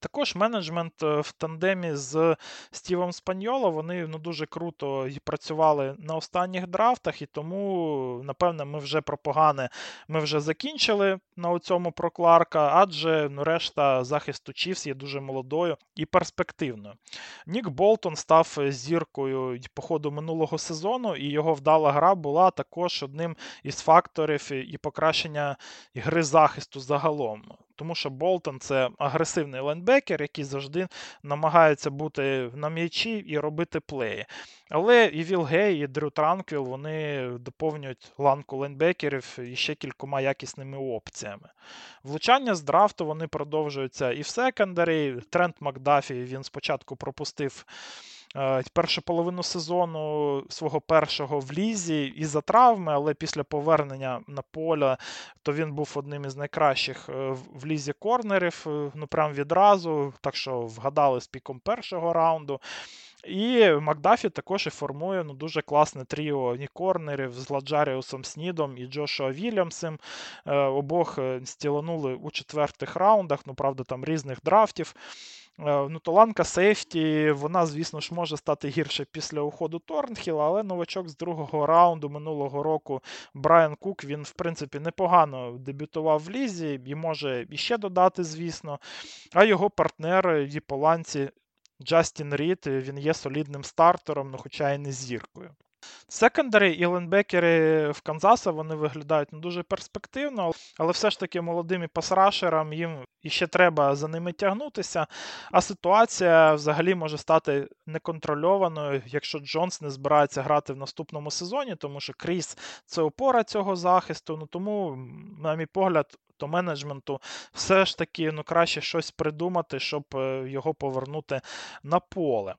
Також менеджмент е, в тандемі з Стівом Спаньоло, вони ну, дуже круто працювали на останніх драфтах, і тому, напевне, ми вже про погане ми вже закінчили на цьому про Кларка, адже ну, решта захисту Chiefs є дуже молодою і перспективною. Нік Болтон став зіркою по ходу минулого сезону, і його вдала гра була також одним із факторів і покращення гри захисту загалом тому що Болтон це агресивний лайнбекер, який завжди намагається бути на м'ячі і робити play ї. Але і Віл Гей, і Дрю Транквіл вони доповнюють ланку лайнбекерів ще кількома якісними опціями. Влучання з драфту вони продовжуються і в секондарі. Трент Макдафі він спочатку пропустив. Е, першу половину сезону свого першого в лізі із-за травми, але після повернення на поле, то він був одним із найкращих е, в лізі корнерів. Е, ну прям відразу, так що вгадали з піком першого раунду. І Макдафі також і формує ну, дуже класне тріо корнерів з Ладжаріусом Снідом і Джошуа Вільямсом. Обох стіланули у четвертих раундах, ну правда, там різних драфтів. Е, ну, Толанка Сейфті, вона, звісно ж, може стати гірше після уходу Торнхіла, але новачок з другого раунду минулого року Брайан Кук, він, в принципі, непогано дебютував в лізі і може іще додати, звісно. А його партнер і по ланці Джастін Рід, він є солідним стартером, ну хоча й не зіркою. Секондари і ленбекери в Канзаса вони виглядають не дуже перспективно, але все ж таки молодим пасрашерам їм іще треба за ними тягнутися. А ситуація взагалі може стати неконтрольованою, якщо Джонс не збирається грати в наступному сезоні, тому що Кріс це опора цього захисту. Ну тому, на мій погляд, то менеджменту все ж таки ну, краще щось придумати, щоб е, його повернути на поле.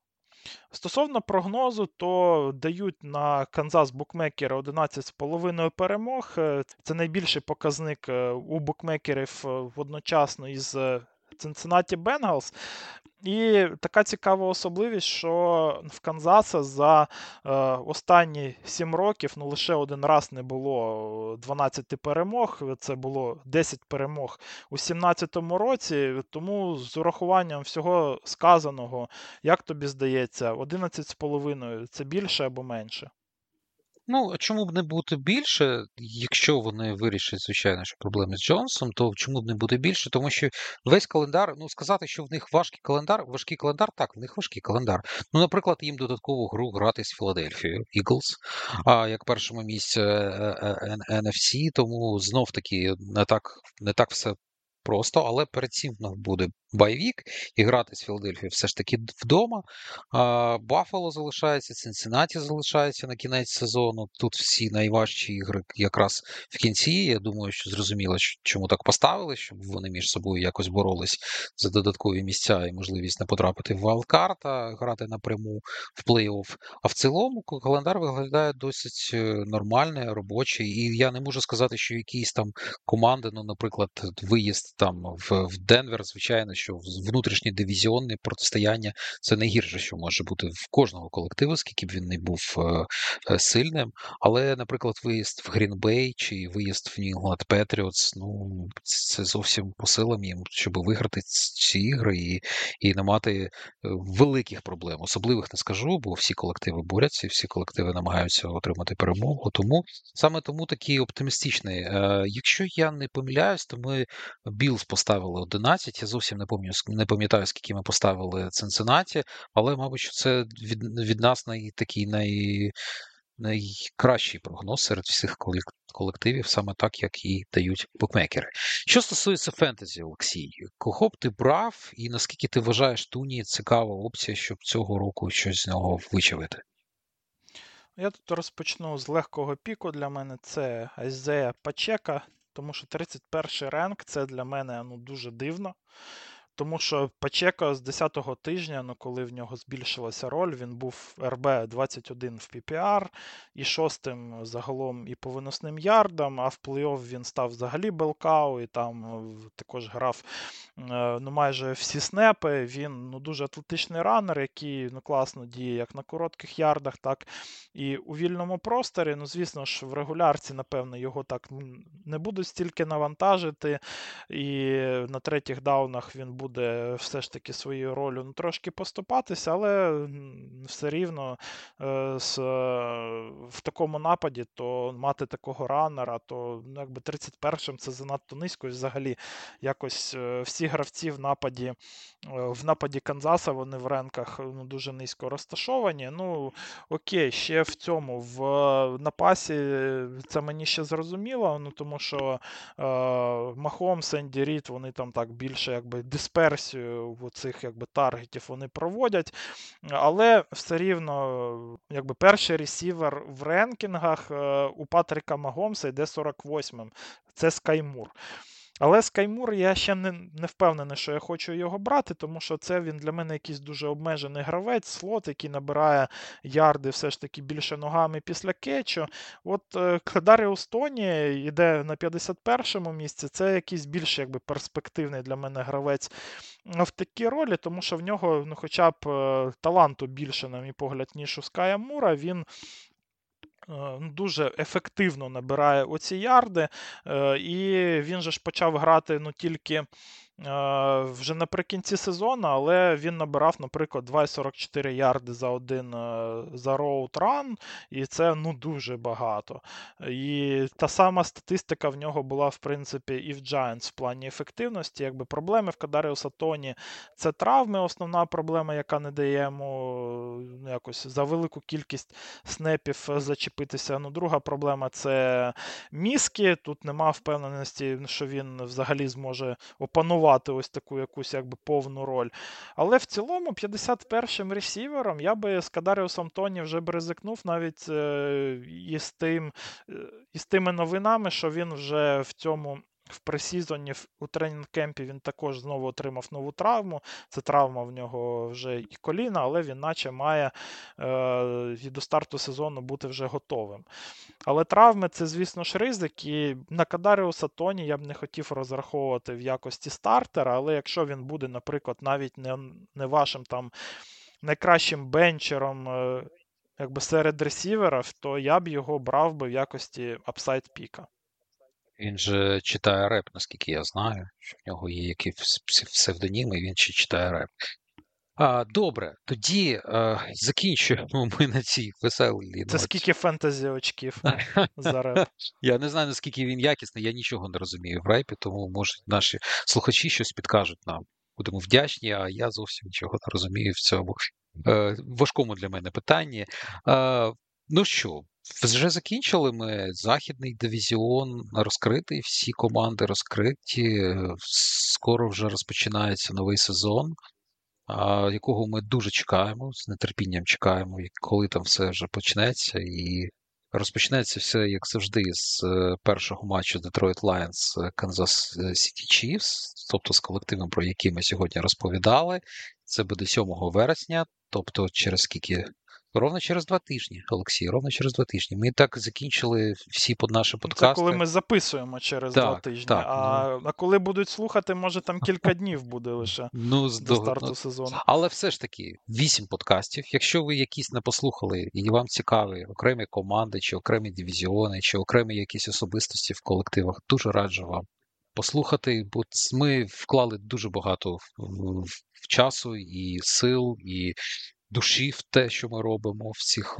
Стосовно прогнозу, то дають на Канзас букмекера 11,5 перемог. Е, це найбільший показник е, у букмекерів е, одночасно із Cincinnati Bengals. І така цікава особливість, що в Канзаса за е, останні 7 років ну, лише один раз не було 12 перемог. Це було 10 перемог у 2017 році. Тому з урахуванням всього сказаного, як тобі здається, 11,5 це більше або менше? Ну, чому б не бути більше, якщо вони вирішать, звичайно, що проблеми з Джонсом, то чому б не бути більше? Тому що весь календар, ну сказати, що в них важкий календар, важкий календар, так, в них важкий календар. Ну, наприклад, їм додаткову гру грати з Філадельфією Eagles, а як першому місці NFC, тому знов таки не так не так все просто, але перед цим в буде bye week і грати з Філадельфією все ж таки вдома. Баффало залишається, Цинциннаті залишається на кінець сезону. Тут всі найважчі ігри якраз в кінці. Я думаю, що зрозуміло, чому так поставили, щоб вони між собою якось боролись за додаткові місця і можливість не потрапити в wild card, а грати напряму в плей-офф. А в цілому календар виглядає досить е, нормальний, робочий. І я не можу сказати, що якісь там команди, ну, наприклад, виїзд там в, в Денвер, звичайно, що внутрішнє дивізіонне протистояння це найгірше, що може бути в кожного колективу, скільки б він не був е, сильним. Але, наприклад, виїзд в Грінбей чи виїзд в Нью-Інгланд Петріотс, ну це зовсім по силам їм, щоб виграти ці ігри і і не мати великих проблем. Особливих не скажу, бо всі колективи борються, всі колективи намагаються отримати перемогу. Тому саме тому такий оптимістичний. Якщо я не помиляюсь, то ми Білз поставили 11. Я зовсім не пам'ятаю, не пам'ятаю, скільки ми поставили Цинциннаті, але, мабуть, це від від нас най, такий най, найкращий прогноз серед всіх колективів, саме так, як і дають букмекери. Що стосується фентезі, Олексій, кого б ти брав, і наскільки ти вважаєш Туні цікава опція, щоб цього року щось з нього вичавити? Я тут розпочну з легкого піку. Для мене це Айзея Пачека, тому що 31 ранг це для мене ну, дуже дивно. Тому що Пачека з 10-го тижня, ну коли в нього збільшилася роль, він був РБ 21 в PPR і шостим загалом і по виносним ярдам, а в плей-офф він став взагалі белкау, і там е, також грав е, ну, майже всі снепи. Він ну, дуже атлетичний ранер, який ну, класно діє як на коротких ярдах, так і у вільному просторі. Ну, звісно ж, в регулярці, напевно, його так не будуть стільки навантажити, і на третіх даунах він буде все ж таки своєю ролью ну, трошки поступатися, але все рівно е, з, в такому нападі, то мати такого ранера, то ну, якби 31-м це занадто низько. І взагалі якось е, всі гравці в нападі е, в нападі Канзаса вони в ренках ну, дуже низько розташовані. Ну, окей, ще в цьому в напасі це мені ще зрозуміло, ну тому що е, Махомс, Енді Рід, вони там так більше якби дисперсію цих якби таргетів вони проводять. Але все рівно, якби перший ресівер в ренкінгах е, у Патріка Магомса йде 48-м. Це Скаймур. Але Скаймур я ще не не впевнений, що я хочу його брати, тому що це він для мене якийсь дуже обмежений гравець, слот, який набирає ярди все ж таки більше ногами після кетчу. От е, Даріус Тоні йде на 51-му місці. Це якийсь більш якби перспективний для мене гравець в такій ролі, тому що в нього ну, хоча б е, таланту більше, на мій погляд, ніж у Ская Мура. Він Е, дуже ефективно набирає оці ярди, е, і він же ж почав грати ну, тільки Е, вже наприкінці сезону, але він набирав, наприклад, 2,44 ярди за один е, за роутран, і це ну дуже багато. І та сама статистика в нього була, в принципі, і в Giants в плані ефективності. Якби Проблеми в Кадаріуса Тоні це травми, основна проблема, яка не дає йому ну, якось за велику кількість снепів зачепитися. Ну, Друга проблема це мізки. Тут нема впевненості, що він взагалі зможе опанувати відігравати ось таку якусь якби повну роль. Але в цілому, 51-м ресівером я би з Кадаріусом Тоні вже б ризикнув навіть е, із тим, е, із тими новинами, що він вже в цьому в пресізоні у тренінг-кемпі він також знову отримав нову травму. Це травма в нього вже і коліна, але він наче має е, і до старту сезону бути вже готовим. Але травми це, звісно ж, ризик. І на Кадаріуса Тоні я б не хотів розраховувати в якості стартера, але якщо він буде, наприклад, навіть не, не вашим там найкращим bencher ом. Е, Якби серед ресіверів, то я б його брав би в якості upside pick а. Він же читає реп, наскільки я знаю, що в нього є якісь псевдоніми, він ще читає реп. А, Добре, тоді а, закінчуємо ми на цій веселій. Це скільки фентезі очків <laughs> за реп? Я не знаю, наскільки він якісний, я нічого не розумію в репі, тому може наші слухачі щось підкажуть нам. Будемо вдячні, а я зовсім нічого не розумію в цьому е, важкому для мене питанні. Е, ну що, вже закінчили ми західний дивізіон розкритий, всі команди розкриті. Скоро вже розпочинається новий сезон, якого ми дуже чекаємо, з нетерпінням чекаємо, коли там все вже почнеться. І розпочнеться все, як завжди, з е, першого матчу Detroit Lions Kansas City Chiefs, тобто з колективом, про який ми сьогодні розповідали. Це буде 7 вересня, тобто через скільки Ровно через два тижні, Олексій, ровно через два тижні. Ми так закінчили всі под наші подкасти. Це коли ми записуємо через Так, два тижні. так, а, ну. а коли будуть слухати, може там кілька <laughs> днів буде лише Ну, до до- старту ну, сезону. Але все ж таки, вісім подкастів. Якщо ви якісь не послухали і вам цікаві окремі команди, чи окремі дивізіони, чи окремі якісь особистості в колективах, дуже раджу вам послухати, бо ми вклали дуже багато в- в- в часу і сил, і душі в те, що ми робимо в цих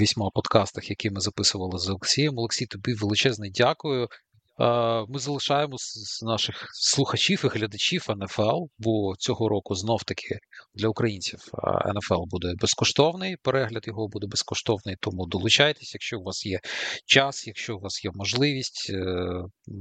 вісьма подкастах, які ми записували з Олексієм. Олексій, тобі величезне дякую. Ми залишаємо з наших слухачів і глядачів НФЛ, бо цього року знов таки для українців НФЛ буде безкоштовний. Перегляд його буде безкоштовний. Тому долучайтесь, якщо у вас є час, якщо у вас є можливість, е,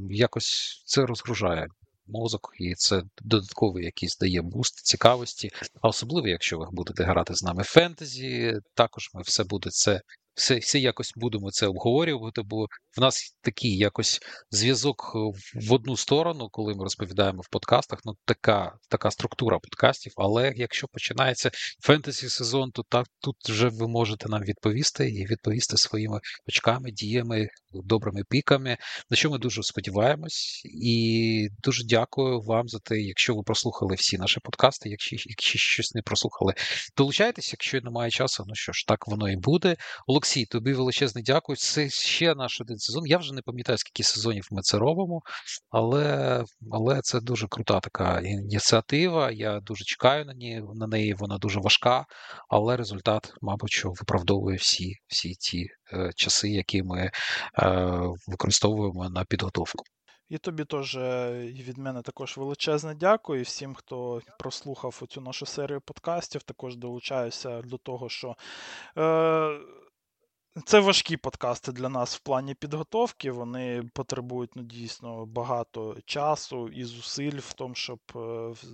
якось це розгружає мозок, і це додатковий якийсь дає буст цікавості. А особливо, якщо ви будете грати з нами фентезі, також ми все буде це. Все, все якось будемо це обговорювати, бо в нас такий якось зв'язок в одну сторону, коли ми розповідаємо в подкастах. Ну, така, така структура подкастів. Але якщо починається фентезі сезон, то так тут вже ви можете нам відповісти і відповісти своїми очками, діями, добрими піками. На що ми дуже сподіваємось, і дуже дякую вам за те, якщо ви прослухали всі наші подкасти. Якщо, якщо щось не прослухали, долучайтесь. Якщо немає часу, ну що ж, так воно і буде. Олексій, тобі величезне дякую. Це ще наш один сезон. Я вже не пам'ятаю, скільки сезонів ми це робимо, але, але це дуже крута така ініціатива. Я дуже чекаю на неї. На неї вона дуже важка, але результат, мабуть, що виправдовує всі, всі е, часи, які ми е, використовуємо на підготовку. І тобі теж е, від мене також величезне дякую. І всім, хто прослухав цю нашу серію подкастів, також долучаюся до того, що. Е- це важкі подкасти для нас в плані підготовки. Вони потребують ну, дійсно багато часу і зусиль в тому, щоб е,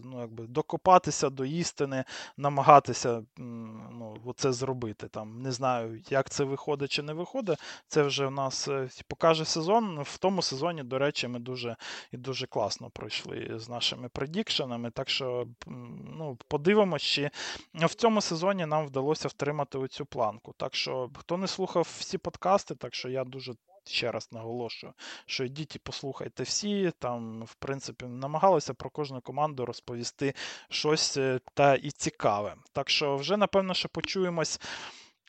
ну, якби, докопатися до істини, намагатися ну, оце зробити. Там, не знаю, як це виходить чи не виходить. Це вже в нас е, покаже сезон. В тому сезоні, до речі, ми дуже і дуже класно пройшли з нашими предікшенами. Так що ну, подивимось, чи в цьому сезоні нам вдалося втримати оцю планку. Так що, хто не слухав всі подкасти, так що я дуже. Ще раз наголошую, що йдіть і послухайте всі. Там, в принципі, намагалися про кожну команду розповісти щось е, та і цікаве. Так що, вже напевно, що почуємось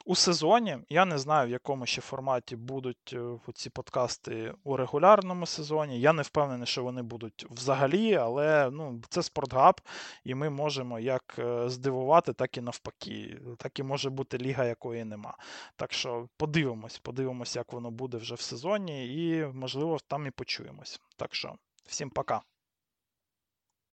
у сезоні. Я не знаю, в якому ще форматі будуть е, ці подкасти у регулярному сезоні. Я не впевнений, що вони будуть взагалі, але ну, це спортгаб, і ми можемо як е, здивувати, так і навпаки. Так і може бути ліга, якої нема. Так що подивимось, подивимось, як воно буде вже в сезоні, і можливо там і почуємось. Так що, всім пока.